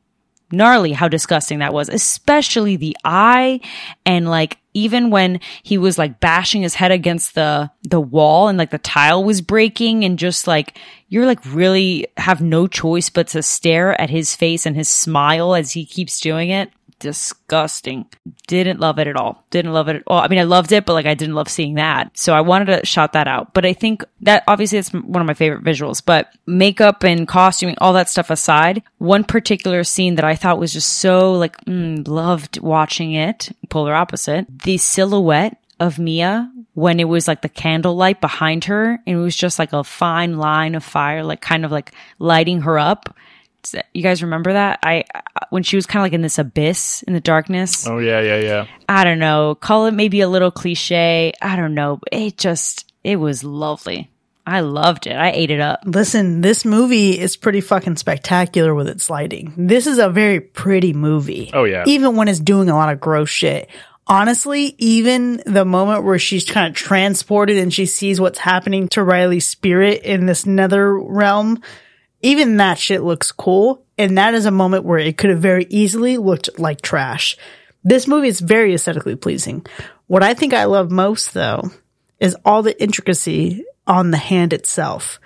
gnarly how disgusting that was, especially the eye. And like even when he was like bashing his head against the the wall and like the tile was breaking and just like you're like really have no choice but to stare at his face and his smile as he keeps doing it disgusting. Didn't love it at all. Didn't love it at all. I mean, I loved it, but like I didn't love seeing that. So I wanted to shout that out. But I think that obviously it's one of my favorite visuals, but makeup and costuming, all that stuff aside, one particular scene that I thought was just so like, mm, loved watching it, polar opposite, the silhouette of Mia when it was like the candlelight behind her and it was just like a fine line of fire, like kind of like lighting her up you guys remember that? I when she was kind of like in this abyss in the darkness. Oh yeah, yeah, yeah. I don't know. Call it maybe a little cliche. I don't know. It just it was lovely. I loved it. I ate it up. Listen, this movie is pretty fucking spectacular with its lighting. This is a very pretty movie. Oh yeah. Even when it's doing a lot of gross shit. Honestly, even the moment where she's kind of transported and she sees what's happening to Riley's spirit in this nether realm, even that shit looks cool. And that is a moment where it could have very easily looked like trash. This movie is very aesthetically pleasing. What I think I love most though is all the intricacy on the hand itself.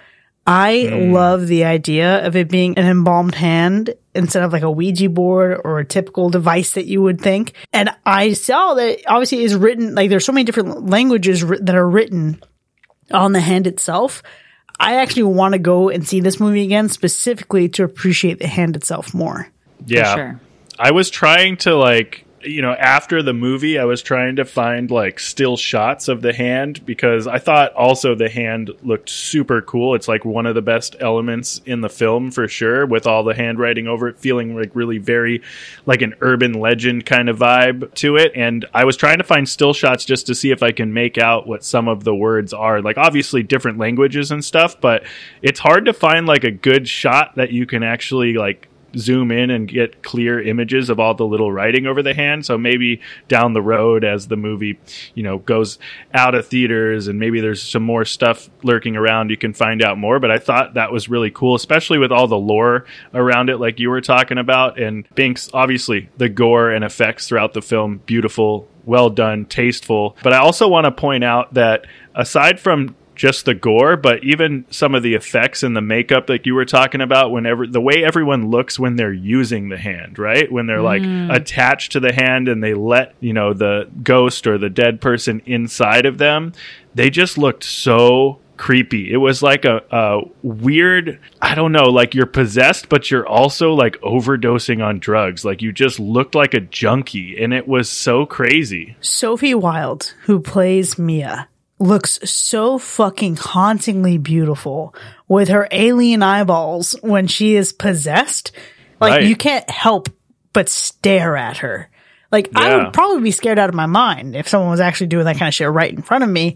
I mm. love the idea of it being an embalmed hand instead of like a Ouija board or a typical device that you would think. And I saw that obviously is written, like there's so many different languages that are written on the hand itself. I actually want to go and see this movie again specifically to appreciate the hand itself more. Yeah. Sure. I was trying to like you know, after the movie, I was trying to find like still shots of the hand because I thought also the hand looked super cool. It's like one of the best elements in the film for sure, with all the handwriting over it, feeling like really very like an urban legend kind of vibe to it. And I was trying to find still shots just to see if I can make out what some of the words are. Like, obviously, different languages and stuff, but it's hard to find like a good shot that you can actually like zoom in and get clear images of all the little writing over the hand. So maybe down the road as the movie, you know, goes out of theaters and maybe there's some more stuff lurking around, you can find out more. But I thought that was really cool, especially with all the lore around it, like you were talking about. And Binks, obviously, the gore and effects throughout the film, beautiful, well done, tasteful. But I also want to point out that aside from just the gore, but even some of the effects and the makeup, like you were talking about, whenever the way everyone looks when they're using the hand, right? When they're like mm. attached to the hand and they let, you know, the ghost or the dead person inside of them, they just looked so creepy. It was like a, a weird, I don't know, like you're possessed, but you're also like overdosing on drugs. Like you just looked like a junkie and it was so crazy. Sophie Wilde, who plays Mia, looks so fucking hauntingly beautiful with her alien eyeballs when she is possessed. Like right. you can't help but stare at her. Like yeah. I would probably be scared out of my mind if someone was actually doing that kind of shit right in front of me.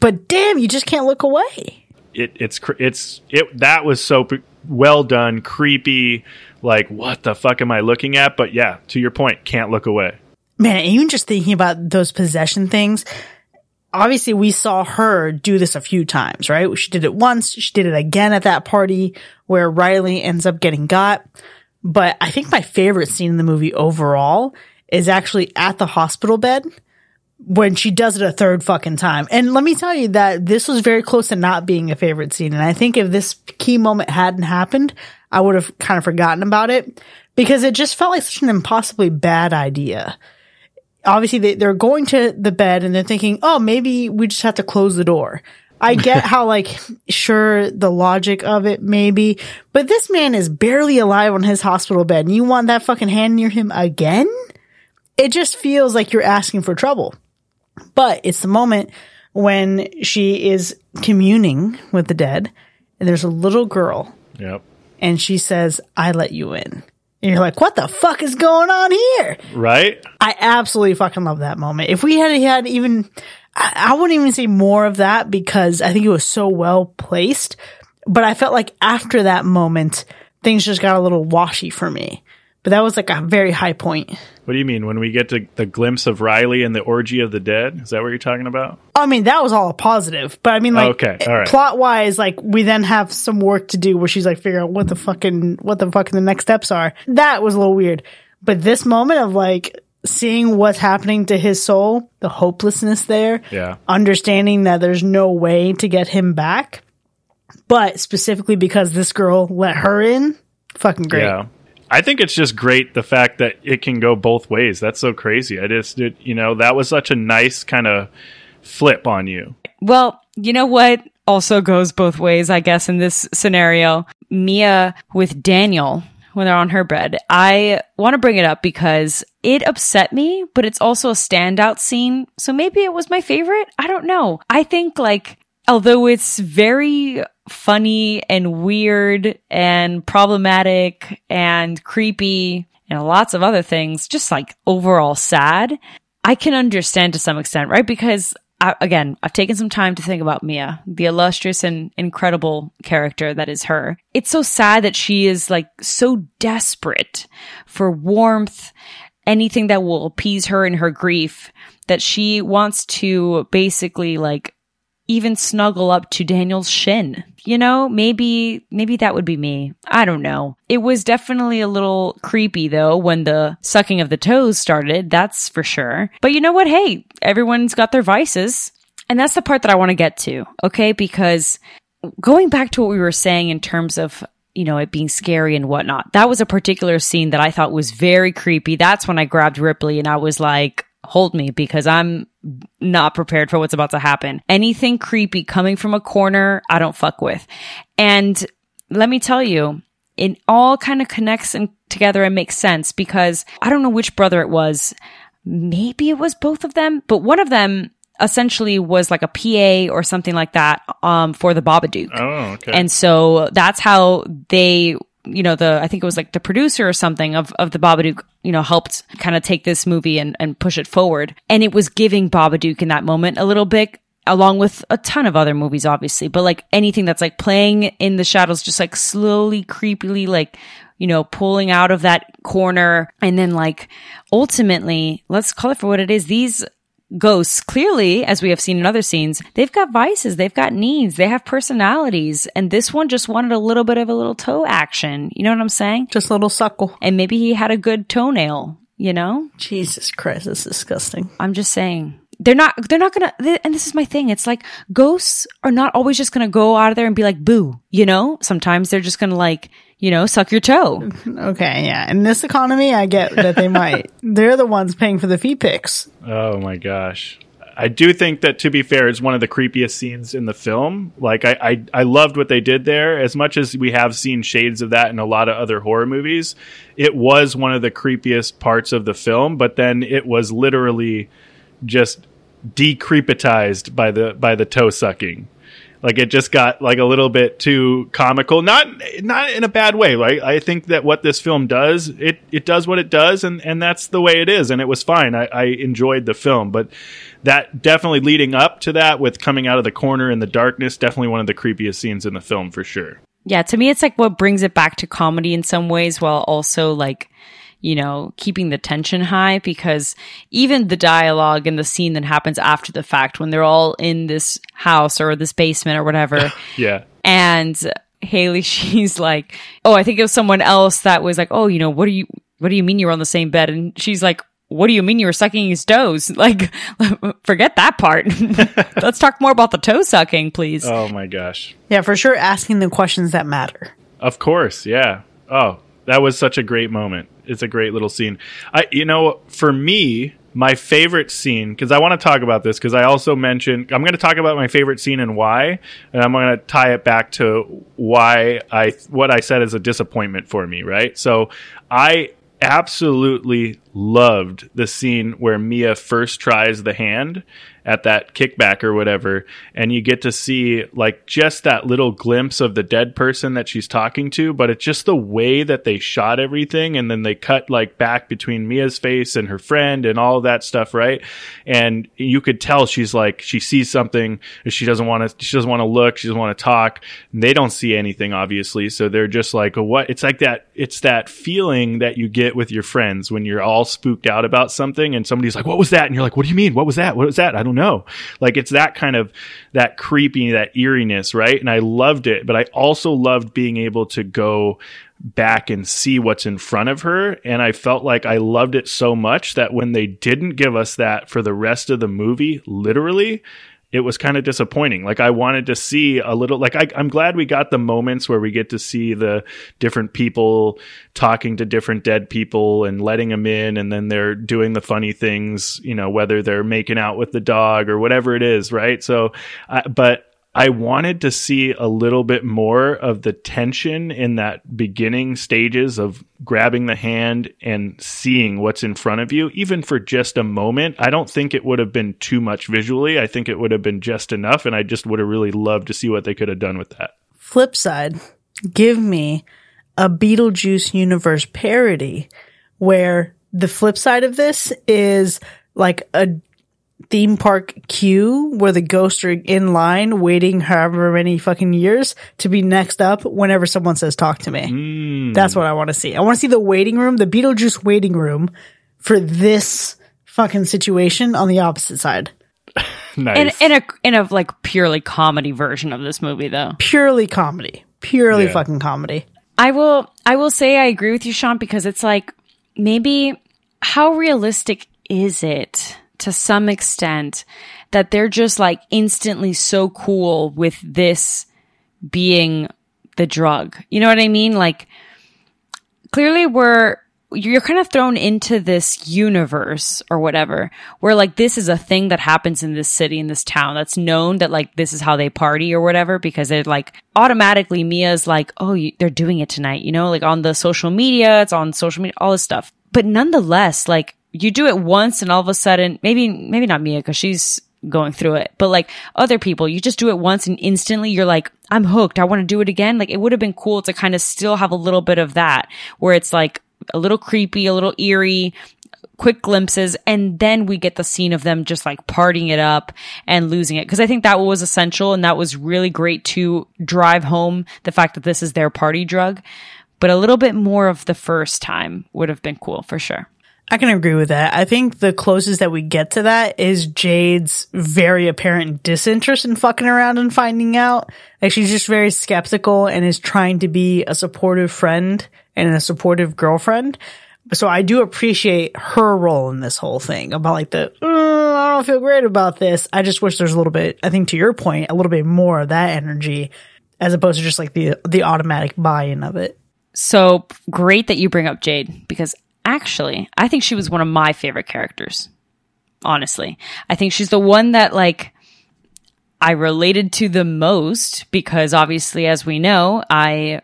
But damn, you just can't look away. It, it's it's it that was so well done, creepy. Like what the fuck am I looking at? But yeah, to your point, can't look away. Man, even just thinking about those possession things, obviously we saw her do this a few times, right? She did it once. She did it again at that party where Riley ends up getting got. But I think my favorite scene in the movie overall is actually at the hospital bed when she does it a third fucking time. And let me tell you that this was very close to not being a favorite scene. And I think if this key moment hadn't happened, I would have kind of forgotten about it because it just felt like such an impossibly bad idea obviously they, they're going to the bed and they're thinking, oh, maybe we just have to close the door. I get how like, sure, the logic of it maybe, but this man is barely alive on his hospital bed and you want that fucking hand near him again? It just feels like you're asking for trouble. But it's the moment when she is communing with the dead and there's a little girl. Yep. And she says, I let you in. And you're like, what the fuck is going on here? Right? I absolutely fucking love that moment. If we had had even, I, I wouldn't even say more of that because I think it was so well placed. But I felt like after that moment, things just got a little washy for me. But that was like a very high point. What do you mean when we get to the glimpse of Riley and the orgy of the dead? Is that what you're talking about? I mean, that was all a positive, but I mean, like, Okay, all right. plot wise, like, we then have some work to do where she's like, figure out what the fucking, what the fucking the next steps are. That was a little weird. But this moment of like, seeing what's happening to his soul, the hopelessness there, Yeah. understanding that there's no way to get him back, but specifically because this girl let her in, fucking great. Yeah. I think it's just great the fact that it can go both ways. That's so crazy. I just, it, you know, that was such a nice kind of flip on you. Well, you know what also goes both ways, I guess, in this scenario? Mia with Daniel when they're on her bed. I want to bring it up because it upset me, but it's also a standout scene. So maybe it was my favorite. I don't know. I think like, although it's very funny and weird and problematic and creepy and lots of other things, just like overall sad, I can understand to some extent, right? Because I, again, I've taken some time to think about Mia, the illustrious and incredible character that is her. It's so sad that she is like so desperate for warmth, anything that will appease her in her grief, that she wants to basically like even snuggle up to Daniel's shin. You know, maybe, maybe that would be me. I don't know. It was definitely a little creepy though when the sucking of the toes started. That's for sure. But you know what? Hey, everyone's got their vices. And that's the part that I want to get to. Okay. Because going back to what we were saying in terms of you know, it being scary and whatnot. That was a particular scene that I thought was very creepy. That's when I grabbed Ripley and I was like, hold me because I'm not prepared for what's about to happen. Anything creepy coming from a corner, I don't fuck with. And let me tell you, it all kind of connects and together and makes sense because I don't know which brother it was. Maybe it was both of them, but one of them essentially was like a PA or something like that um, for the Babadook. Oh, okay. And so that's how they, you know, the, I think it was like the producer or something of, of the Babadook, you know, helped kind of take this movie and, and push it forward. And it was giving Babadook in that moment a little bit, along with a ton of other movies, obviously, but like anything that's like playing in the shadows, just like slowly, creepily, like, you know, pulling out of that corner. And then like ultimately, let's call it for what it is. These ghosts. Clearly as we have seen in other scenes they've got vices they've got needs they have personalities and this one just wanted a little bit of a little toe action. You know what i'm saying? Just a little suckle. and maybe he had a good toenail you know? Jesus Christ, that's disgusting. i'm just saying they're not they're not gonna th- and this is my thing it's like ghosts are not always just gonna go out of there and be like boo you know sometimes they're just gonna like you know suck your toe Okay, yeah. In this economy, I get that they might. They're the ones paying for the fee picks. Oh my gosh. I do think that to be fair, it's one of the creepiest scenes in the film. Like I, I, I loved what they did there. As much as we have seen shades of that in a lot of other horror movies, it was one of the creepiest parts of the film. But then it was literally just decrepitized by the by the toe sucking. Like it just got like a little bit too comical. Not not in a bad way. Like I think that what this film does, it it does what it does, and and that's the way it is, and it was fine. I, I enjoyed the film, but that definitely leading up to that with coming out of the corner in the darkness, definitely one of the creepiest scenes in the film for sure. Yeah, to me, it's like what brings it back to comedy in some ways while also like, you know, keeping the tension high because even the dialogue and the scene that happens after the fact when they're all in this house or this basement or whatever, Yeah. and Haley, she's like, oh, I think it was someone else that was like, oh, you know, what do you, what do you mean you were on the same bed? And she's like, what do you mean you were sucking his toes? Like, forget that part. Let's talk more about the toe sucking, please. Oh my gosh. Yeah, for sure. Asking the questions that matter. Of course, yeah. Oh, that was such a great moment. It's a great little scene. I, you know, for me, my favorite scene because I want to talk about this because I also mentioned I'm going to talk about my favorite scene and why, and I'm going to tie it back to why I what I said is a disappointment for me. Right. So I absolutely loved the scene where Mia first tries the hand at that kickback or whatever and you get to see like just that little glimpse of the dead person that she's talking to but it's just the way that they shot everything and then they cut like back between Mia's face and her friend and all that stuff right? And you could tell she's like she sees something she doesn't want to she doesn't want to look she doesn't want to talk they don't see anything obviously so they're just like what? It's like that it's that feeling that you get with your friends when you're all spooked out about something and somebody's like what was that? And you're like what do you mean? What was that? What was that? I don't know. Like it's that kind of that creepy, that eeriness, right? And I loved it, but I also loved being able to go back and see what's in front of her. And I felt like I loved it so much that when they didn't give us that for the rest of the movie, literally, it was kind of disappointing. Like I wanted to see a little, like I, am glad we got the moments where we get to see the different people talking to different dead people and letting them in. And then they're doing the funny things, you know, whether they're making out with the dog or whatever it is. Right. So, uh, but I wanted to see a little bit more of the tension in that beginning stages of grabbing the hand and seeing what's in front of you, even for just a moment. I don't think it would have been too much visually. I think it would have been just enough. And I just would have really loved to see what they could have done with that. Flip side, give me a Beetlejuice universe parody where the flip side of this is like a theme park queue where the ghosts are in line waiting however many fucking years to be next up whenever someone says talk to me. Mm. That's what I want to see. I want to see the waiting room, the Beetlejuice waiting room for this fucking situation on the opposite side. nice. In, in a in a like purely comedy version of this movie though. Purely comedy. Purely Yeah. fucking comedy. I will I will say I agree with you, Sean, because it's like maybe how realistic is it to some extent that they're just like instantly so cool with this being the drug. You know what I mean? Like clearly we're you're kind of thrown into this universe or whatever where like this is a thing that happens in this city in this town that's known that like this is how they party or whatever because they're like automatically mia's like oh you, they're doing it tonight you know like on the social media it's on social media all this stuff but nonetheless like you do it once and all of a sudden maybe maybe not mia because she's going through it but like other people you just do it once and instantly you're like i'm hooked. I want to do it again. Like it would have been cool to kind of still have a little bit of that where it's like a little creepy a little eerie quick glimpses and then we get the scene of them just like partying it up and losing it. Because i think that was essential and that was really great to drive home the fact that this is their party drug but a little bit more of the first time would have been cool for sure I can agree with that. I think the closest that we get to that is Jade's very apparent disinterest in fucking around and finding out. Like she's just very skeptical and is trying to be a supportive friend and a supportive girlfriend. So I do appreciate her role in this whole thing about like the, "Uh, I don't feel great about this. I just wish there's a little bit, I think to your point, a little bit more of that energy as opposed to just like the, the automatic buy-in of it. So great that you bring up Jade because actually, I think she was one of my favorite characters. Honestly, I think she's the one that like I related to the most because obviously, as we know, I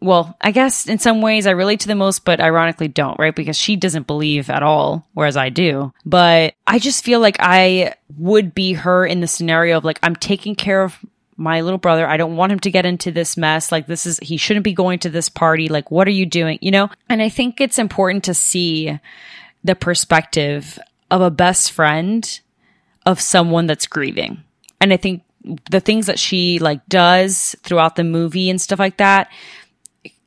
well, I guess in some ways I relate to the most, but ironically don't, right? Because she doesn't believe at all, whereas I do. But I just feel like I would be her in the scenario of like, I'm taking care of my little brother. I don't want him to get into this mess. Like, this is, he shouldn't be going to this party. Like, what are you doing? You know? And I think it's important to see the perspective of a best friend of someone that's grieving. And I think the things that she like does throughout the movie and stuff like that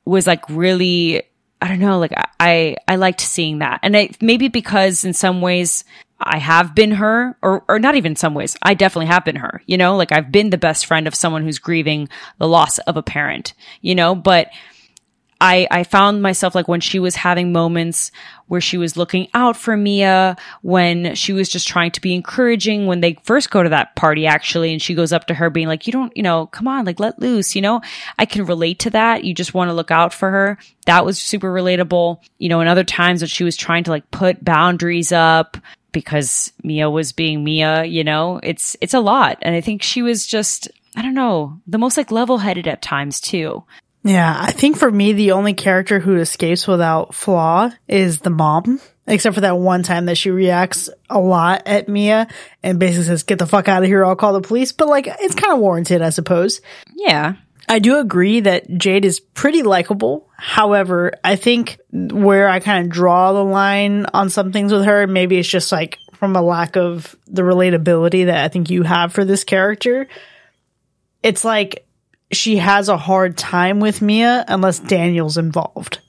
was like really I don't know, like I I liked seeing that. And I, maybe because in some ways I have been her or or not even some ways. I definitely have been her, you know? Like I've been the best friend of someone who's grieving the loss of a parent, you know, but I, I found myself like when she was having moments where she was looking out for Mia, when she was just trying to be encouraging, when they first go to that party actually, and she goes up to her being like, you don't, you know, come on, like let loose, you know, I can relate to that. You just want to look out for her. That was super relatable. You know, in other times when she was trying to like put boundaries up because Mia was being Mia, you know, it's, it's a lot. And I think she was just, I don't know, the most like level headed at times too. Yeah, I think for me, the only character who escapes without flaw is the mom. Except for that one time that she reacts a lot at Mia and basically says, get the fuck out of here, I'll call the police. But like, it's kind of warranted, I suppose. Yeah. I do agree that Jade is pretty likable. However, I think where I kind of draw the line on some things with her, maybe it's just like from a lack of the relatability that I think you have for this character. It's like she has a hard time with Mia unless Daniel's involved.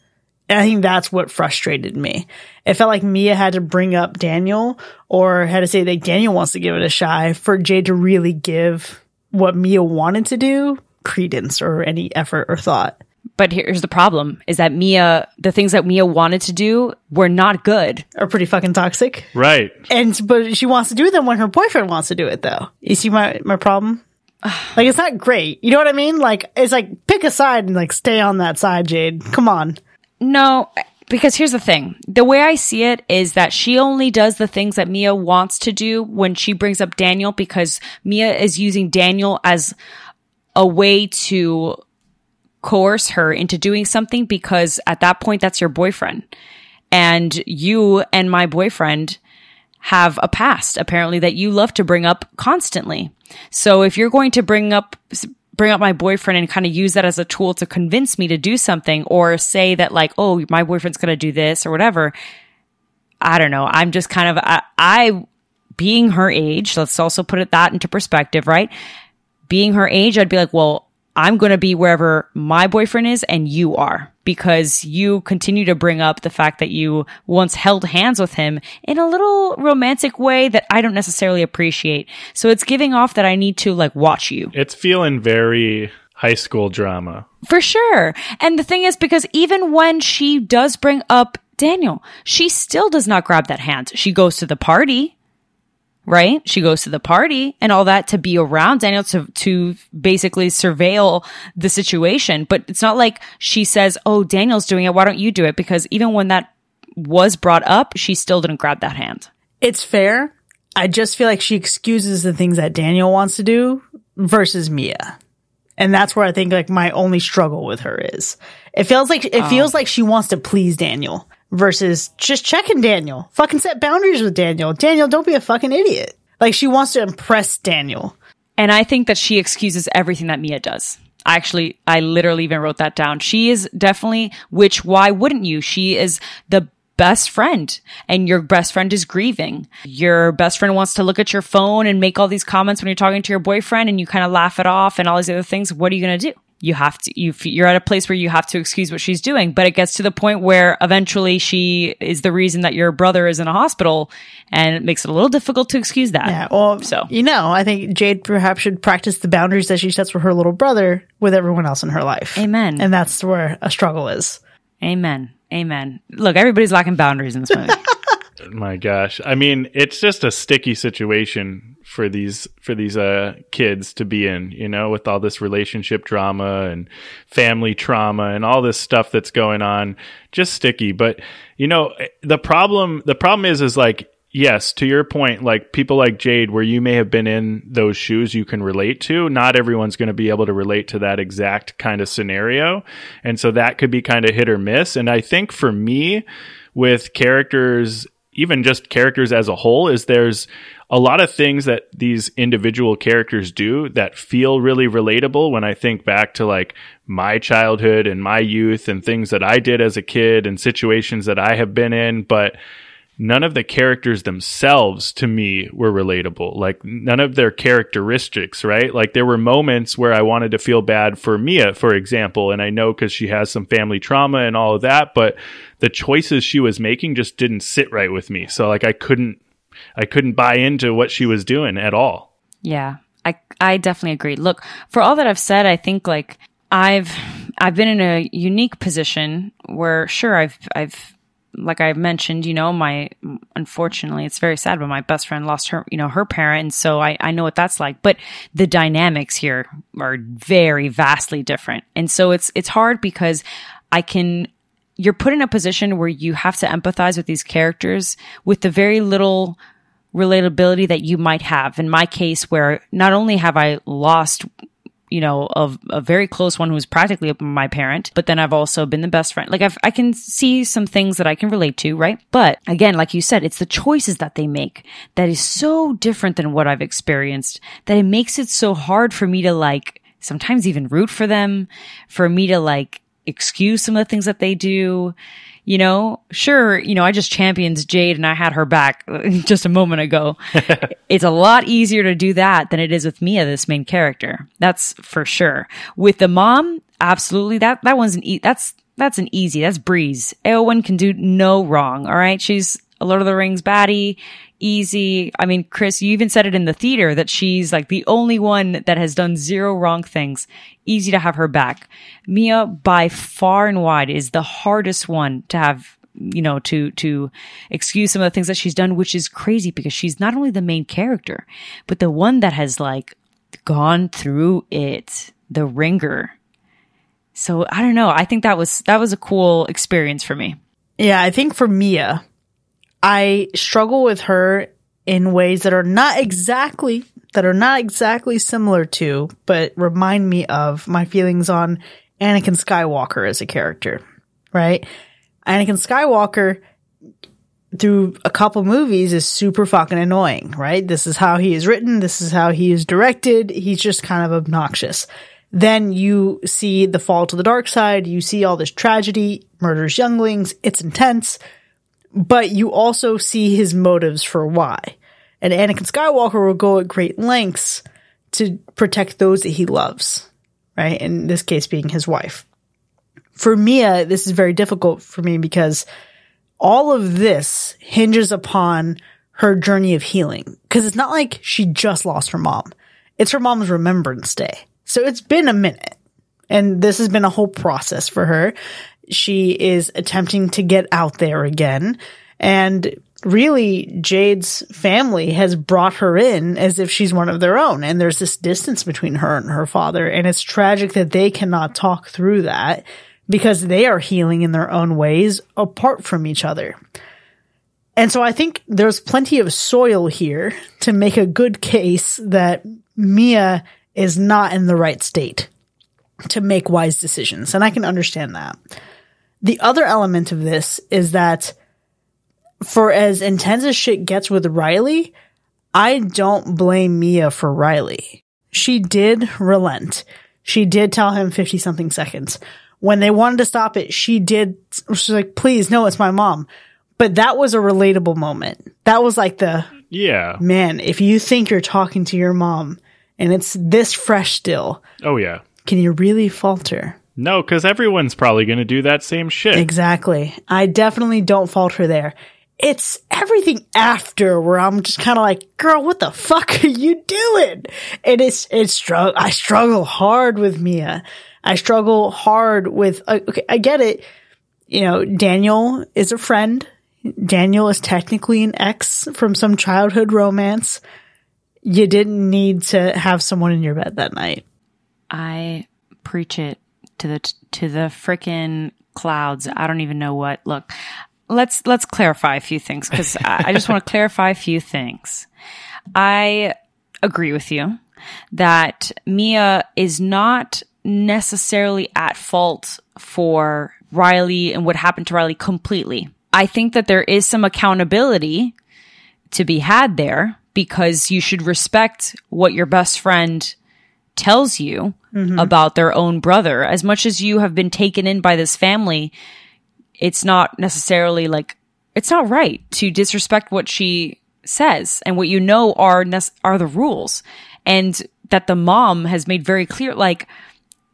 And I think that's what frustrated me. It felt like Mia had to bring up Daniel or had to say that Daniel wants to give it a shot for Jade to really give what Mia wanted to do credence or any effort or thought. But here's the problem is that Mia, the things that Mia wanted to do were not good. Are pretty fucking toxic. Right. And, but she wants to do them when her boyfriend wants to do it though. You see my, my problem? like it's not great. You know what I mean? Like it's like pick a side and like stay on that side, Jade. Come on. No, because here's the thing. The way I see it is that she only does the things that Mia wants to do when she brings up Daniel because Mia is using Daniel as a way to coerce her into doing something because at that point that's your boyfriend. And you and my boyfriend have a past apparently that you love to bring up constantly. So if you're going to bring up bring up my boyfriend and kind of use that as a tool to convince me to do something or say that like, oh, my boyfriend's going to do this or whatever. I don't know. I'm just kind of, I, I, being her age, let's also put it that into perspective, right? Being her age, I'd be like, well, I'm going to be wherever my boyfriend is and you are because you continue to bring up the fact that you once held hands with him in a little romantic way that I don't necessarily appreciate. So it's giving off that I need to like watch you. It's feeling very high school drama. For sure. And the thing is, because even when she does bring up Daniel, she still does not grab that hand. She goes to the party right? She goes to the party and all that to be around Daniel to, to basically surveil the situation. But it's not like she says, Oh, Daniel's doing it. Why don't you do it? Because even when that was brought up, she still didn't grab that hand. It's fair. I just feel like she excuses the things that Daniel wants to do versus Mia. And that's where I think like my only struggle with her is. It feels like it oh. feels like she wants to please Daniel versus just checking Daniel. Fucking set boundaries with Daniel. Daniel, don't be a fucking idiot. Like she wants to impress Daniel. And I think that she excuses everything that Mia does. I actually, I literally even wrote that down. She is definitely, which why wouldn't you? She is the best friend and your best friend is grieving. Your best friend wants to look at your phone and make all these comments when you're talking to your boyfriend and you kind of laugh it off and all these other things. What are you going to do? You have to you you're at a place where you have to excuse what she's doing. But it gets to the point where eventually she is the reason that your brother is in a hospital and it makes it a little difficult to excuse that. Yeah well so. you know i think jade perhaps should practice the boundaries that she sets for her little brother with everyone else in her life. Amen. And that's where a struggle is. Amen. Amen. Look everybody's lacking boundaries in this movie my gosh. I mean it's just a sticky situation for these for these uh kids to be in you know with all this relationship drama and family trauma and all this stuff that's going on. Just sticky. But you know the problem the problem is is like yes to your point like people like jade where you may have been in those shoes you can relate to not everyone's going to be able to relate to that exact kind of scenario. And so that could be kind of hit or miss. And i think for me with characters even just characters as a whole is there's a lot of things that these individual characters do that feel really relatable when I think back to like my childhood and my youth and things that I did as a kid and situations that I have been in, but none of the characters themselves to me were relatable. Like none of their characteristics, right? Like there were moments where I wanted to feel bad for Mia, for example, and I know because she has some family trauma and all of that, but the choices she was making just didn't sit right with me. So like I couldn't I couldn't buy into what she was doing at all. Yeah. I I definitely agree. Look, for all that I've said, I think like I've I've been in a unique position where sure I've I've like I mentioned, you know, my unfortunately it's very sad, but my best friend lost her, you know, her parent, so I I know what that's like. But the dynamics here are very vastly different, and so it's it's hard because I can you're put in a position where you have to empathize with these characters with the very little relatability that you might have. In my case, where not only have I lost, you know, of a very close one who's practically my parent, but then I've also been the best friend. Like I've, I can see some things that I can relate to, right? But again, like you said, it's the choices that they make that is so different than what I've experienced that it makes it so hard for me to like sometimes even root for them, for me to like excuse some of the things that they do. You know, sure, you know, I just championed Jade and I had her back just a moment ago. it's a lot easier to do that than it is with Mia, this main character. That's for sure. With the mom, absolutely. That, that one's an, e- that's, that's an easy, that's breeze. Eowyn can do no wrong. All right. She's a Lord of the Rings baddie easy. I mean, Chris, you even said it in the theater that she's like the only one that has done zero wrong things. Easy to have her back. Mia by far and wide is the hardest one to have you know, to, to excuse some of the things that she's done, which is crazy because she's not only the main character, but the one that has like gone through it, the ringer. So I don't know. I think that was, that was a cool experience for me. Yeah, I think for Mia, I struggle with her in ways that are not exactly that are not exactly similar to, but remind me of my feelings on Anakin Skywalker as a character, right? Anakin Skywalker through a couple movies is super fucking annoying, right? This is how he is written. This is how he is directed. He's just kind of obnoxious. Then you see the fall to the dark side. You see all this tragedy, murders younglings. It's intense but you also see his motives for why. And Anakin Skywalker will go at great lengths to protect those that he loves, right? In this case being his wife. For Mia, this is very difficult for me because all of this hinges upon her journey of healing. Cause it's not like she just lost her mom. It's her mom's remembrance day. So it's been a minute. And this has been a whole process for her she is attempting to get out there again. And really, Jade's family has brought her in as if she's one of their own. And there's this distance between her and her father. And it's tragic that they cannot talk through that because they are healing in their own ways apart from each other. And so I think there's plenty of soil here to make a good case that Mia is not in the right state to make wise decisions. And I can understand that. The other element of this is that for as intense as shit gets with Riley, I don't blame Mia for Riley. She did relent. She did tell him 50 something seconds. When they wanted to stop it, she did, she's like, please, no, it's my mom. But that was a relatable moment. That was like the, yeah, man, if you think you're talking to your mom and it's this fresh still. Oh, yeah. Can you really falter? No, because everyone's probably going to do that same shit. Exactly. I definitely don't fault her there. It's everything after where I'm just kind of like, girl, what the fuck are you doing? And it's, it's struggle. I struggle hard with Mia. I struggle hard with, uh, okay, I get it. You know, Daniel is a friend. Daniel is technically an ex from some childhood romance. You didn't need to have someone in your bed that night. I preach it to the to the freaking clouds. I don't even know what. Look, let's let's clarify a few things because I, I just want to clarify a few things. I agree with you that Mia is not necessarily at fault for Riley and what happened to Riley completely. I think that there is some accountability to be had there because you should respect what your best friend tells you mm-hmm. about their own brother. As much as you have been taken in by this family, it's not necessarily like, it's not right to disrespect what she says and what you know are, are the rules. And that the mom has made very clear, like,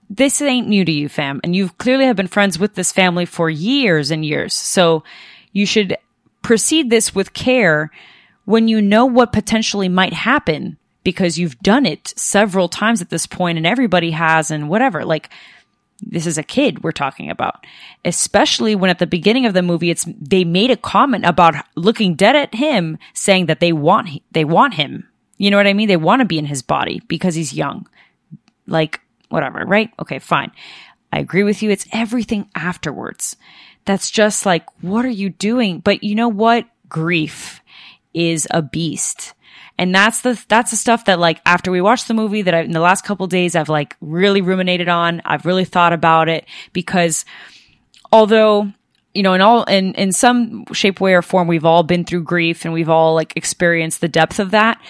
this ain't new to you, fam. And you clearly have been friends with this family for years and years. So you should proceed this with care when you know what potentially might happen because you've done it several times at this point and everybody has and whatever. Like, this is a kid we're talking about. Especially when at the beginning of the movie, it's, they made a comment about looking dead at him saying that they want, they want him. You know what I mean? They want to be in his body because he's young. Like, whatever, right? Okay, fine. I agree with you. It's everything afterwards. That's just like, what are you doing? But you know what? Grief is a beast And that's the, that's the stuff that like after we watched the movie that I, in the last couple days, I've like really ruminated on. I've really thought about it because although you know, in all, in, in some shape, way, or form, we've all been through grief and we've all like experienced the depth of that.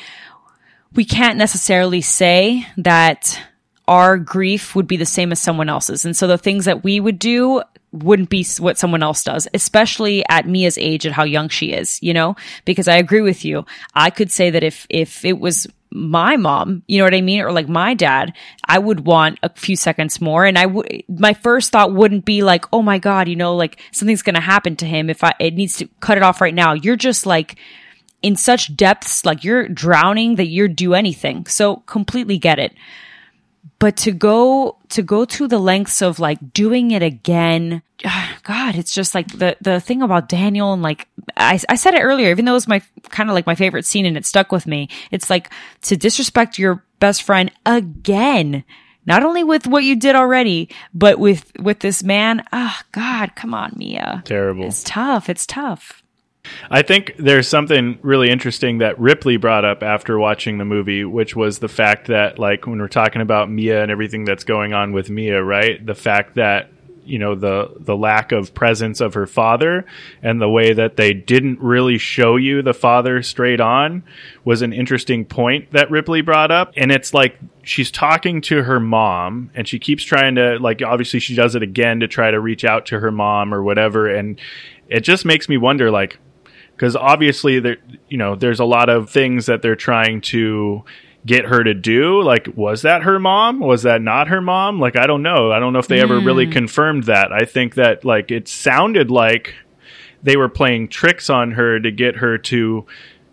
We can't necessarily say that our grief would be the same as someone else's. And so the things that we would do wouldn't be what someone else does, especially at Mia's age and how young she is, you know, because I agree with you. I could say that if, if it was my mom, you know what I mean? Or like my dad, I would want a few seconds more. And I would, my first thought wouldn't be like, oh my God, you know, like something's going to happen to him if I, it needs to cut it off right now. You're just like in such depths, like you're drowning that you'd do anything. So completely get it but to go to go to the lengths of like doing it again god it's just like the the thing about daniel and like i, I said it earlier even though it was my kind of like my favorite scene and it stuck with me it's like to disrespect your best friend again not only with what you did already but with with this man. Oh god come on mia. Terrible. it's tough it's tough I think there's something really interesting that Ripley brought up after watching the movie, which was the fact that, like, when we're talking about Mia and everything that's going on with Mia, right? The fact that you know the the lack of presence of her father and the way that they didn't really show you the father straight on was an interesting point that Ripley brought up and it's like she's talking to her mom and she keeps trying to like obviously she does it again to try to reach out to her mom or whatever and it just makes me wonder like because obviously there you know there's a lot of things that they're trying to get her to do. Like was that her mom? Was that not her mom? Like i don't know. I don't know if they mm. ever really hmm. confirmed that. I think that like it sounded like they were playing tricks on her to get her to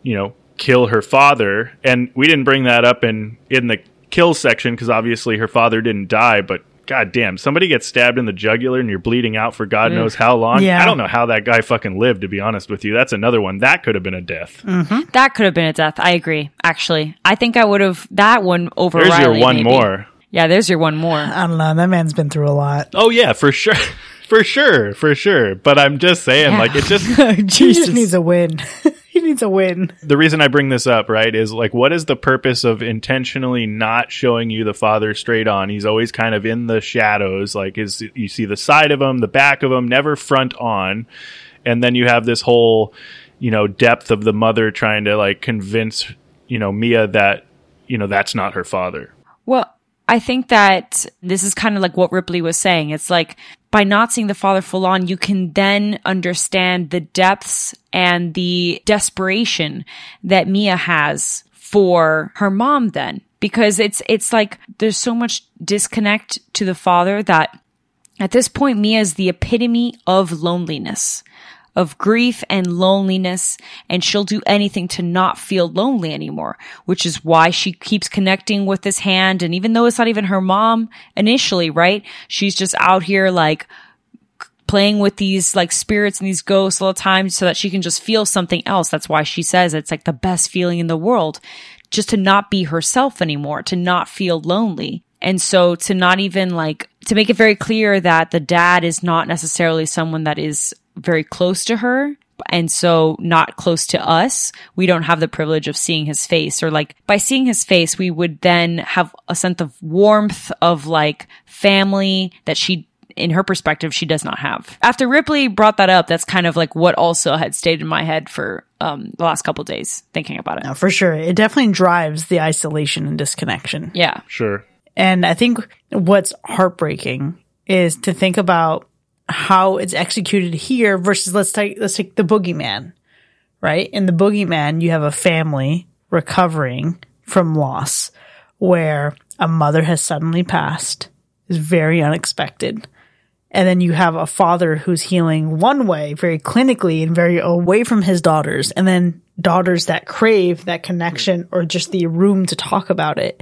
you know kill her father. And we didn't bring that up in in the kill section because obviously her father didn't die but God damn, somebody gets stabbed in the jugular and you're bleeding out for God knows how long. Yeah. I don't know how that guy fucking lived, to be honest with you. That's another one. That could have been a death. Mm-hmm. That could have been a death. I agree, actually. I think I would have, that one over There's Riley, your one maybe. more. Yeah, there's your one more. I don't know. That man's been through a lot. Oh, yeah, for sure. for sure. For sure. But I'm just saying, yeah. like, it just. he just needs a win. he needs a win. The reason I bring this up, right, is like, what is the purpose of intentionally not showing you the father straight on? He's always kind of in the shadows. Like, is you see the side of him, the back of him, never front on, and then you have this whole, you know, depth of the mother trying to like convince, you know, Mia that, you know, that's not her father. Well, I think that this is kind of like what Ripley was saying. It's like by not seeing the father full on, you can then understand the depths and the desperation that Mia has for her mom then. Because it's, it's like there's so much disconnect to the father that at this point, Mia is the epitome of loneliness of grief and loneliness, and she'll do anything to not feel lonely anymore, which is why she keeps connecting with this hand. And even though it's not even her mom initially, right? She's just out here like, playing with these like spirits and these ghosts all the time so that she can just feel something else. That's why she says it's like the best feeling in the world just to not be herself anymore, to not feel lonely. And so to not even like, to make it very clear that the dad is not necessarily someone that is very close to her and so not close to us, we don't have the privilege of seeing his face. Or like by seeing his face, we would then have a sense of warmth of like family that she, in her perspective, she does not have. After Ripley brought that up, that's kind of like what also had stayed in my head for um, the last couple days thinking about it. No, for sure. It definitely drives the isolation and disconnection. Yeah. Sure. And I think what's heartbreaking is to think about how it's executed here versus let's take let's take the boogeyman, right? In the boogeyman, you have a family recovering from loss where a mother has suddenly passed is very unexpected. And then you have a father who's healing one way, very clinically and very away from his daughters. And then daughters that crave that connection or just the room to talk about it.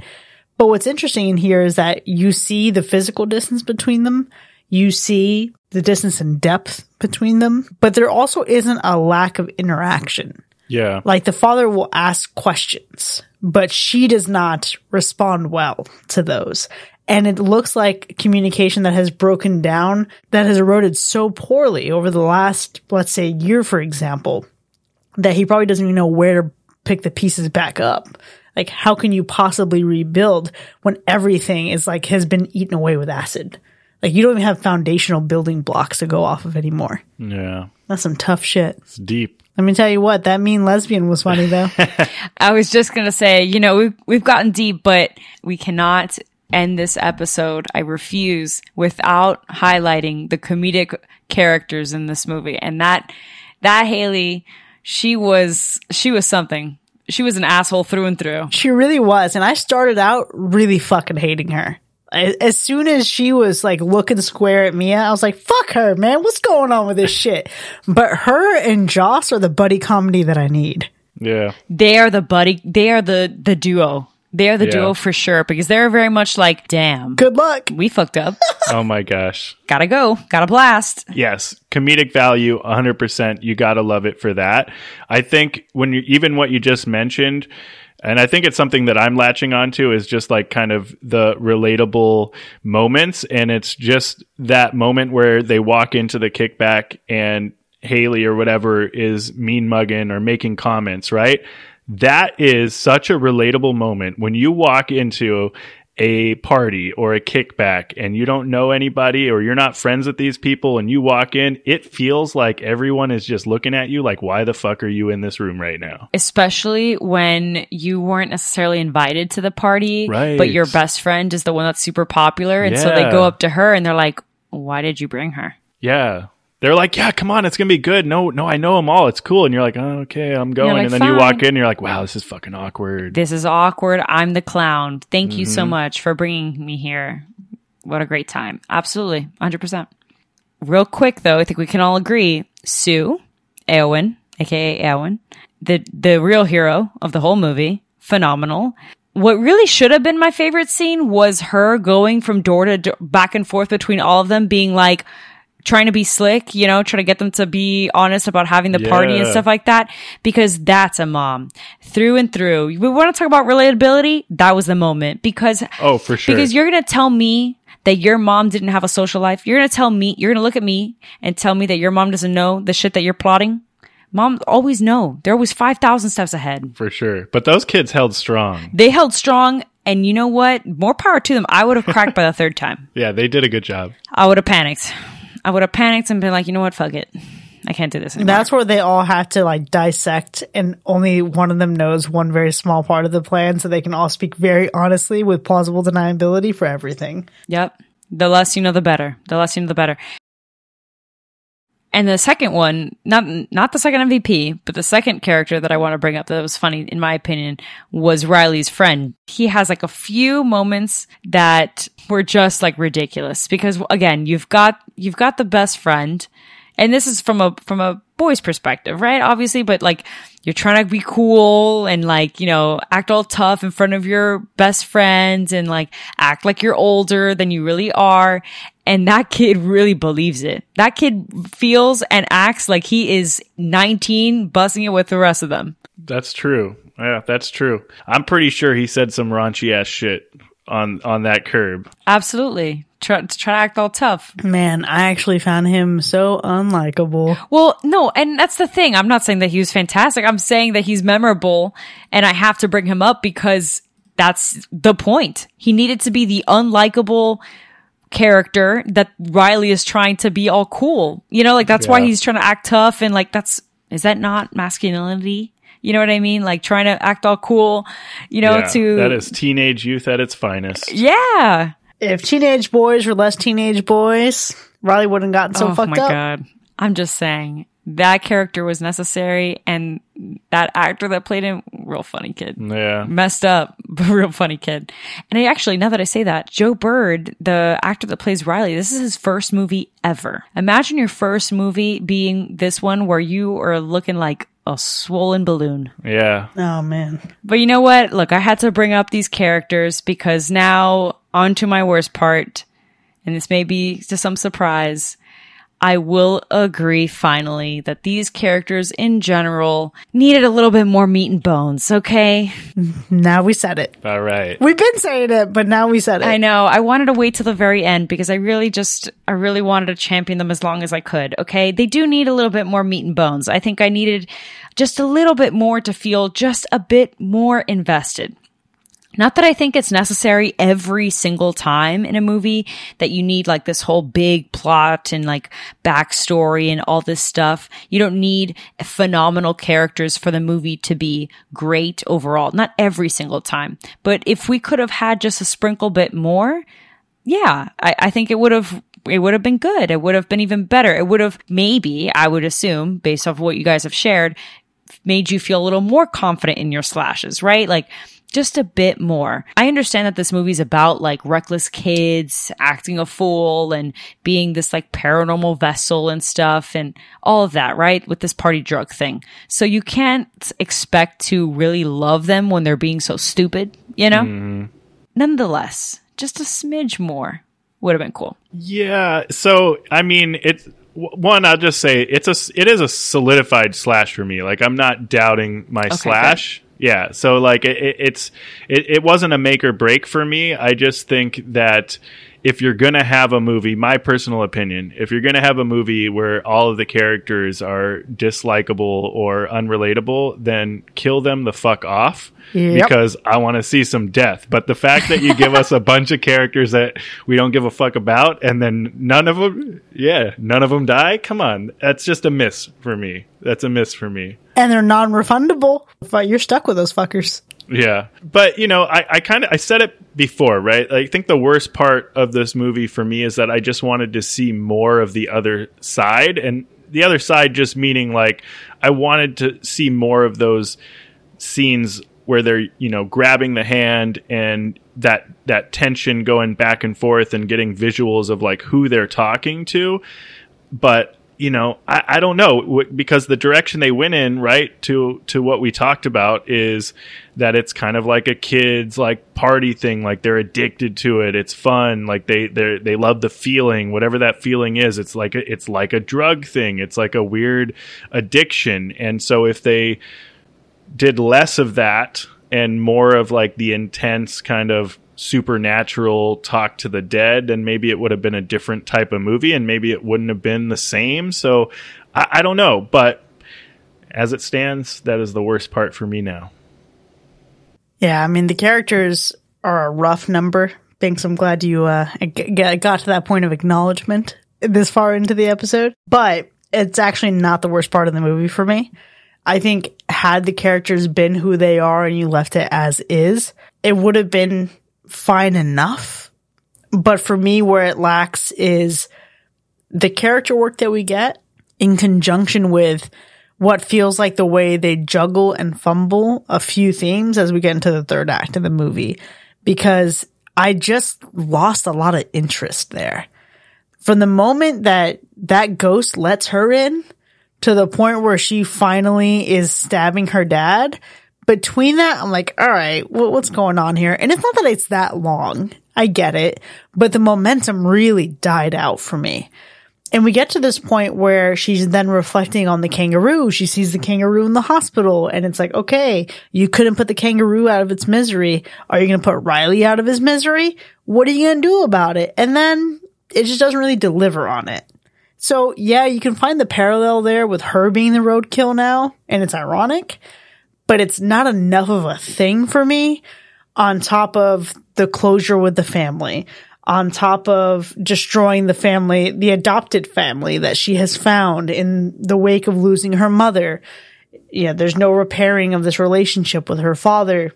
But what's interesting in here is that you see the physical distance between them. You see the distance and depth between them, but there also isn't a lack of interaction. Yeah. Like the father will ask questions, but she does not respond well to those. And it looks like communication that has broken down, that has eroded so poorly over the last, let's say, year, for example, that he probably doesn't even know where to pick the pieces back up. Like, how can you possibly rebuild when everything is like has been eaten away with acid? Like, you don't even have foundational building blocks to go off of anymore. Yeah. That's some tough shit. It's deep. Let me tell you what, that mean lesbian was funny though. I was just going to say, you know, we've, we've gotten deep, but we cannot end this episode. I refuse without highlighting the comedic characters in this movie. And that, that Hayley, she was, she was something. She was an asshole through and through. she really was. And I started out really fucking hating her. A- As soon as she was like looking square at Mia, I was like, fuck her, man. What's going on with this shit? But her and Joss are the buddy comedy that I need. Yeah. They are the buddy, they are the, the duo. They are the Yeah. duo for sure because they're very much like, damn, Good luck. we fucked up. Oh my gosh. Gotta go. Gotta blast. Yes, comedic value 100%. You got to love it for that. I think when you even what you just mentioned and I think it's something that I'm latching onto is just like kind of the relatable moments and it's just that moment where they walk into the kickback and Hayley or whatever is mean mugging or making comments, right? That is such a relatable moment when you walk into a party or a kickback and you don't know anybody or you're not friends with these people and you walk in, it feels like everyone is just looking at you like, why the fuck are you in this room right now? especially when you weren't necessarily invited to the party, Right. but your best friend is the one that's super popular. And so they go up to her and they're like, why did you bring her? Yeah. They're like, yeah, come on, it's gonna be good. No, no, I know them all. It's cool. And you're like, oh, okay, I'm going. like, and then you walk in, and you're like, wow, this is fucking awkward. This is awkward. I'm the clown. Thank you Mm-hmm. so much for bringing me here. What a great time. Absolutely. 100%. Real quick though, I think we can all agree Sue, Eowyn, aka Eowyn, the, the real hero of the whole movie, phenomenal. What really should have been my favorite scene was her going from door to door, back and forth between all of them being like, trying to be slick, you know, trying to get them to be honest about having the party and stuff like that, because that's a mom through and through. We want to talk about relatability. That was the moment because, Oh, for sure. because you're going to tell me that your mom didn't have a social life. You're going to tell me, you're going to look at me and tell me that your mom doesn't know the shit that you're plotting. Mom always know. They're always 5,000 steps ahead. for sure. But those kids held strong. They held strong. And you know what? More power to them. I would have cracked by the third time. Yeah, they did a good job. I would have panicked. I would have panicked and been like, you know what? Fuck it. I can't do this anymore. That's where they all have to like dissect and only one of them knows one very small part of the plan so they can all speak very honestly with plausible deniability for everything. Yep. The less you know, the better. The less you know, the better. And the second one, not not the second MVP, but the second character that I want to bring up that was funny, in my opinion, was Riley's friend. He has like a few moments that were just like ridiculous because again, you've got you've got the best friend, and this is from a from a boy's perspective, right? Obviously, but like you're trying to be cool and like, you know, act all tough in front of your best friends and like act like you're older than you really are. And that kid really believes it. That kid feels and acts like he is 19 busting it with the rest of them. That's true. Yeah, that's true. I'm pretty sure he said some raunchy ass shit on on that curb. Absolutely. Try, to try to act all tough. Man, I actually found him so unlikable. Well, no, and that's the thing. I'm not saying that he was fantastic. I'm saying that he's memorable and I have to bring him up because that's the point. He needed to be the unlikable character that Riley is trying to be all cool. You know, like that's why he's trying to act tough and like that's is that not masculinity? You know what I mean? Like trying to act all cool, you know, Yeah, to that is teenage youth at its finest. Yeah. If teenage boys were less teenage boys, Riley wouldn't gotten so oh fucked my up. god. I'm just saying that character was necessary and that actor that played him, real funny kid. Yeah. Messed up, but real funny kid. And I actually, now that I say that, Joe Bird, the actor that plays Riley, this is his first movie ever. Imagine your first movie being this one where you are looking like a swollen balloon. Yeah. Oh man. But you know what? Look, I had to bring up these characters because now on to my worst part, and this may be to some surprise. I will agree finally that these characters in general needed a little bit more meat and bones, okay? Now we said it. All right. We've been saying it, but now we said it. I know. I wanted to wait till the very end because I really just, I really wanted to champion them as long as I could. Okay. They do need a little bit more meat and bones. I think I needed just a little bit more to feel just a bit more invested. Not that I think it's necessary every single time in a movie that you need like this whole big plot and like backstory and all this stuff. You don't need phenomenal characters for the movie to be great overall. Not every single time. But if we could have had just a sprinkle bit more, yeah, I, I think it would have it would have been good. It would have been even better. It would have maybe, I would assume, based off what you guys have shared, made you feel a little more confident in your slashes, right? Like just a bit more. I understand that this movie's about like reckless kids acting a fool and being this like paranormal vessel and stuff and all of that, right? With this party drug thing. So you can't expect to really love them when they're being so stupid, you know? Mm-hmm. Nonetheless, just a smidge more would have been cool. Yeah. So, I mean, it's one i'll just say it's a it is a solidified slash for me like i'm not doubting my okay, slash. Yeah so like it, it's it, it wasn't a make or break for me. I just think that if you're to have a movie, my personal opinion, if you're to have a movie where all of the characters are dislikable or unrelatable, then kill them the fuck off yep. because I want to see some death. But the fact that you give us a bunch of characters that we don't give a fuck about and then none of them, yeah, none of them die, come on. That's just a miss for me. That's a miss for me. And they're non refundable. But you're stuck with those fuckers. Yeah. But, you know, I, I kind of, I said it before, right? I think the worst part of this movie for me is that I just wanted to see more of the other side. And the other side just meaning like, I wanted to see more of those scenes where they're, you know, grabbing the hand and that, that tension going back and forth and getting visuals of like who they're talking to. But you know, I, I don't know because the direction they went in, right, to to what we talked about is that it's kind of like a kids like party thing, like they're addicted to it. It's fun, like they they they love the feeling, whatever that feeling is. It's like a, it's like a drug thing. It's like a weird addiction, and so if they did less of that and more of like the intense kind of supernatural talk to the dead, and maybe it would have been a different type of movie, and maybe it wouldn't have been the same. So I, I don't know, but as it stands, that is the worst part for me now. Yeah, I mean the characters are a rough number. Thanks, I'm glad you uh, got to that point of acknowledgement this far into the episode. But it's actually not the worst part of the movie for me. I think had the characters been who they are and you left it as is, it would have been fine enough. But for me, where it lacks is the character work that we get in conjunction with what feels like the way they juggle and fumble a few themes as we get into the third act of the movie. Because I just lost a lot of interest there. From the moment that that ghost lets her in to the point where she finally is stabbing her dad, between that, I'm like, all right, what's going on here? And it's not that it's that long. I get it, but the momentum really died out for me. And we get to this point where she's then reflecting on the kangaroo. She sees the kangaroo in the hospital and it's like, okay, you couldn't put the kangaroo out of its misery. Are you going to put Riley out of his misery? What are you going to do about it? And then it just doesn't really deliver on it. So yeah, you can find the parallel there with her being the roadkill now, and it's ironic but it's not enough of a thing for me on top of the closure with the family, on top of destroying the family, the adopted family that she has found in the wake of losing her mother. Yeah, there's no repairing of this relationship with her father.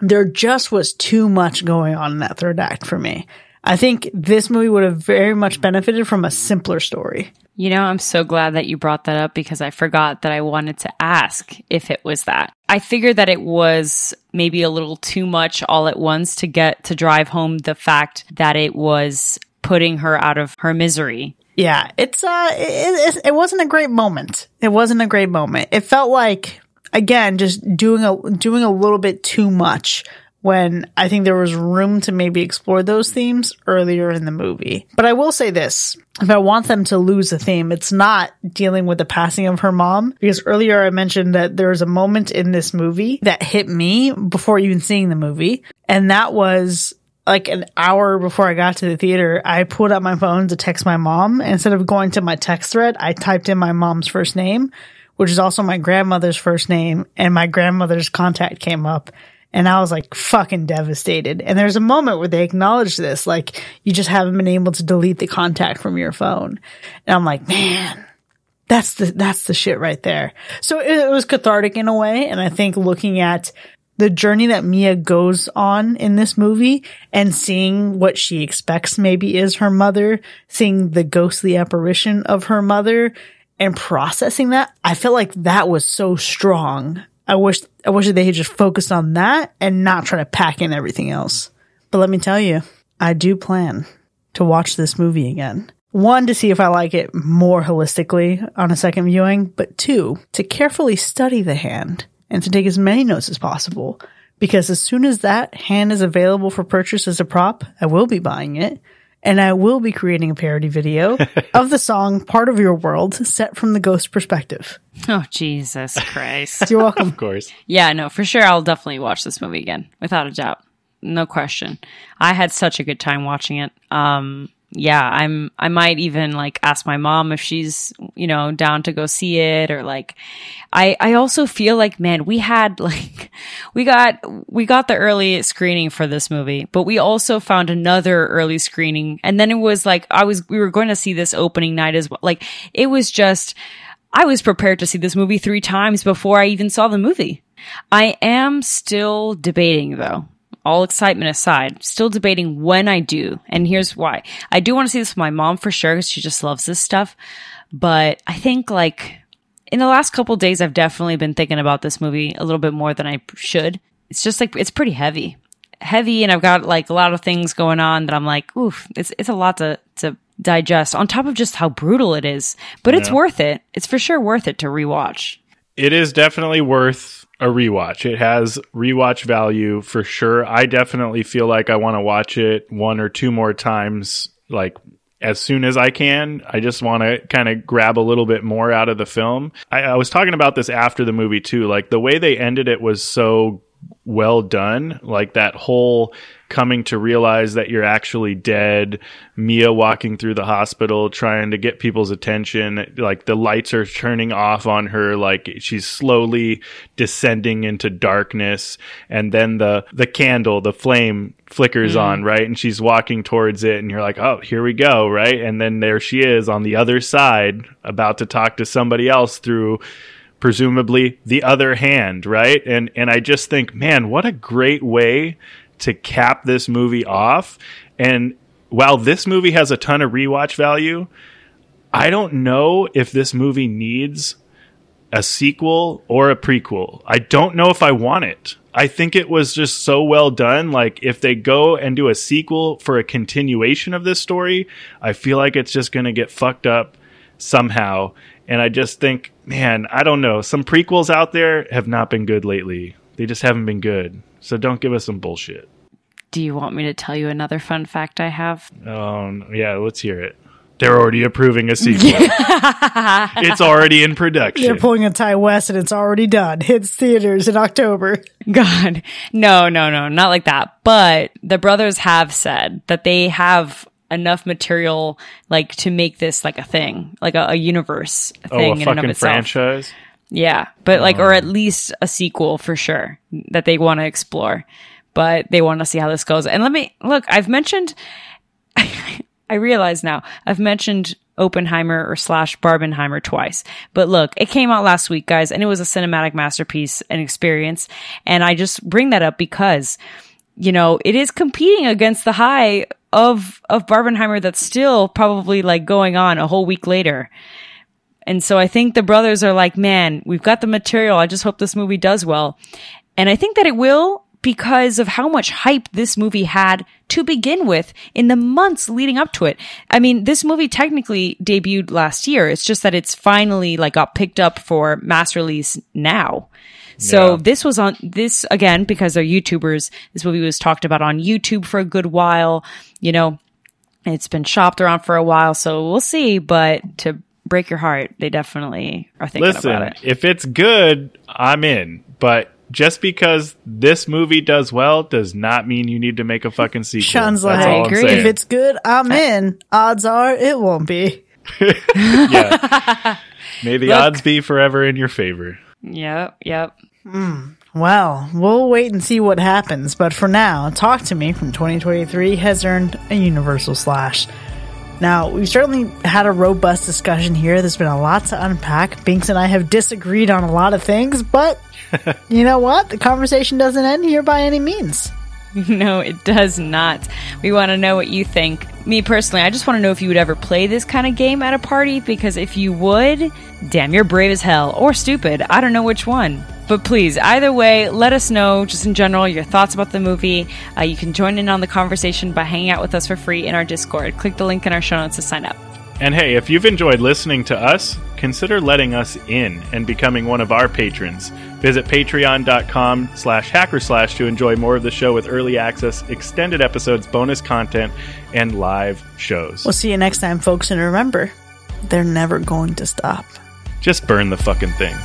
There just was too much going on in that third act for me. I think this movie would have very much benefited from a simpler story. You know, I'm so glad that you brought that up because I forgot that I wanted to ask if it was that. I figured that it was maybe a little too much all at once to get to drive home the fact that it was putting her out of her misery. Yeah, it's uh it, it, it wasn't a great moment. It wasn't a great moment. It felt like again just doing a doing a little bit too much when I think there was room to maybe explore those themes earlier in the movie. But I will say this. If I want them to lose a theme, it's not dealing with the passing of her mom. Because earlier I mentioned that there was a moment in this movie that hit me before even seeing the movie. And that was like an hour before I got to the theater, I pulled out my phone to text my mom. Instead of going to my text thread, I typed in my mom's first name, which is also my grandmother's first name, and my grandmother's contact came up. And I was like fucking devastated. And there's a moment where they acknowledge this, like you just haven't been able to delete the contact from your phone. And I'm like, man, that's the, that's the shit right there. So it, it was cathartic in a way. And I think looking at the journey that Mia goes on in this movie and seeing what she expects maybe is her mother, seeing the ghostly apparition of her mother and processing that, I felt like that was so strong. I wish, I wish they had just focused on that and not try to pack in everything else. But let me tell you, I do plan to watch this movie again. One, to see if I like it more holistically on a second viewing, but two, to carefully study the hand and to take as many notes as possible. Because as soon as that hand is available for purchase as a prop, I will be buying it. And I will be creating a parody video of the song Part of Your World set from the ghost perspective. Oh, Jesus Christ. You're welcome. Of course. yeah, no, for sure. I'll definitely watch this movie again, without a doubt. No question. I had such a good time watching it. Um, yeah, I'm, I might even like ask my mom if she's, you know, down to go see it or like, I, I also feel like, man, we had like, we got, we got the early screening for this movie, but we also found another early screening. And then it was like, I was, we were going to see this opening night as well. Like, it was just, I was prepared to see this movie three times before I even saw the movie. I am still debating though all excitement aside, still debating when I do. And here's why. I do want to see this with my mom for sure because she just loves this stuff. But I think like in the last couple days, I've definitely been thinking about this movie a little bit more than I should. It's just like, it's pretty heavy. Heavy, and I've got like a lot of things going on that I'm like, oof, it's it's a lot to to digest. On top of just how brutal it is, but it's worth it. It's for sure worth it to rewatch. It is definitely worth a rewatch. It has rewatch value for sure. I definitely feel like I want to watch it one or two more times, like as soon as I can. I just want to kind of grab a little bit more out of the film. I, I was talking about this after the movie too. Like the way they ended it was so well done. Like that whole coming to realize that you're actually dead, Mia walking through the hospital trying to get people's attention, like the lights are turning off on her, like she's slowly descending into darkness, and then the the candle, the flame flickers mm-hmm. on, right? And she's walking towards it and you're like, "Oh, here we go," right? And then there she is on the other side about to talk to somebody else through presumably the other hand, right? And and I just think, man, what a great way to cap this movie off. And while this movie has a ton of rewatch value, I don't know if this movie needs a sequel or a prequel. I don't know if I want it. I think it was just so well done. Like, if they go and do a sequel for a continuation of this story, I feel like it's just going to get fucked up somehow. And I just think, man, I don't know. Some prequels out there have not been good lately. They just haven't been good. So don't give us some bullshit. Do you want me to tell you another fun fact I have? Um, yeah, let's hear it. They're already approving a sequel. it's already in production. They're pulling a Ti West and it's already done. Hits theaters in October. God, no, no, no, not like that. But the brothers have said that they have enough material, like, to make this like a thing, like a, a universe oh, thing a in and of itself. franchise. Yeah, but like, or uh. at least a sequel for sure that they want to explore. But they want to see how this goes. And let me look. I've mentioned. I realize now I've mentioned Oppenheimer or slash Barbenheimer twice. But look, it came out last week, guys, and it was a cinematic masterpiece and experience. And I just bring that up because, you know, it is competing against the high of of Barbenheimer that's still probably like going on a whole week later. And so I think the brothers are like, man, we've got the material. I just hope this movie does well. And I think that it will because of how much hype this movie had to begin with in the months leading up to it. I mean, this movie technically debuted last year. It's just that it's finally like got picked up for mass release now. So Yeah. this was on this again because they're YouTubers. This movie was talked about on YouTube for a good while. You know, it's been shopped around for a while, so we'll see. But to break your heart, they definitely are thinking about Listen, it. if it's good, I'm in. But just because this movie does well does not mean you need to make a fucking sequel. Sean's like, I'm agree. if it's good, I'm in. Odds are it won't be. yeah. May the Look- odds be forever in your favor. Yep, yep. Hmm. Well, we'll wait and see what happens, but for now, Talk to Me from 2023 has earned a Universal Slash. Now, we've certainly had a robust discussion here. There's been a lot to unpack. Binks and I have disagreed on a lot of things, but you know what? The conversation doesn't end here by any means. No, it does not. We want to know what you think. Me personally, I just want to know if you would ever play this kind of game at a party because if you would, damn, you're brave as hell or stupid. I don't know which one. But please, either way, let us know just in general your thoughts about the movie. Uh, you can join in on the conversation by hanging out with us for free in our Discord. Click the link in our show notes to sign up. And hey, if you've enjoyed listening to us, consider letting us in and becoming one of our patrons. Visit patreon.com slash hackorslash to enjoy more of the show with early access, extended episodes, bonus content, and live shows. We'll see you next time, folks, and remember, they're never going to stop. Just burn the fucking thing.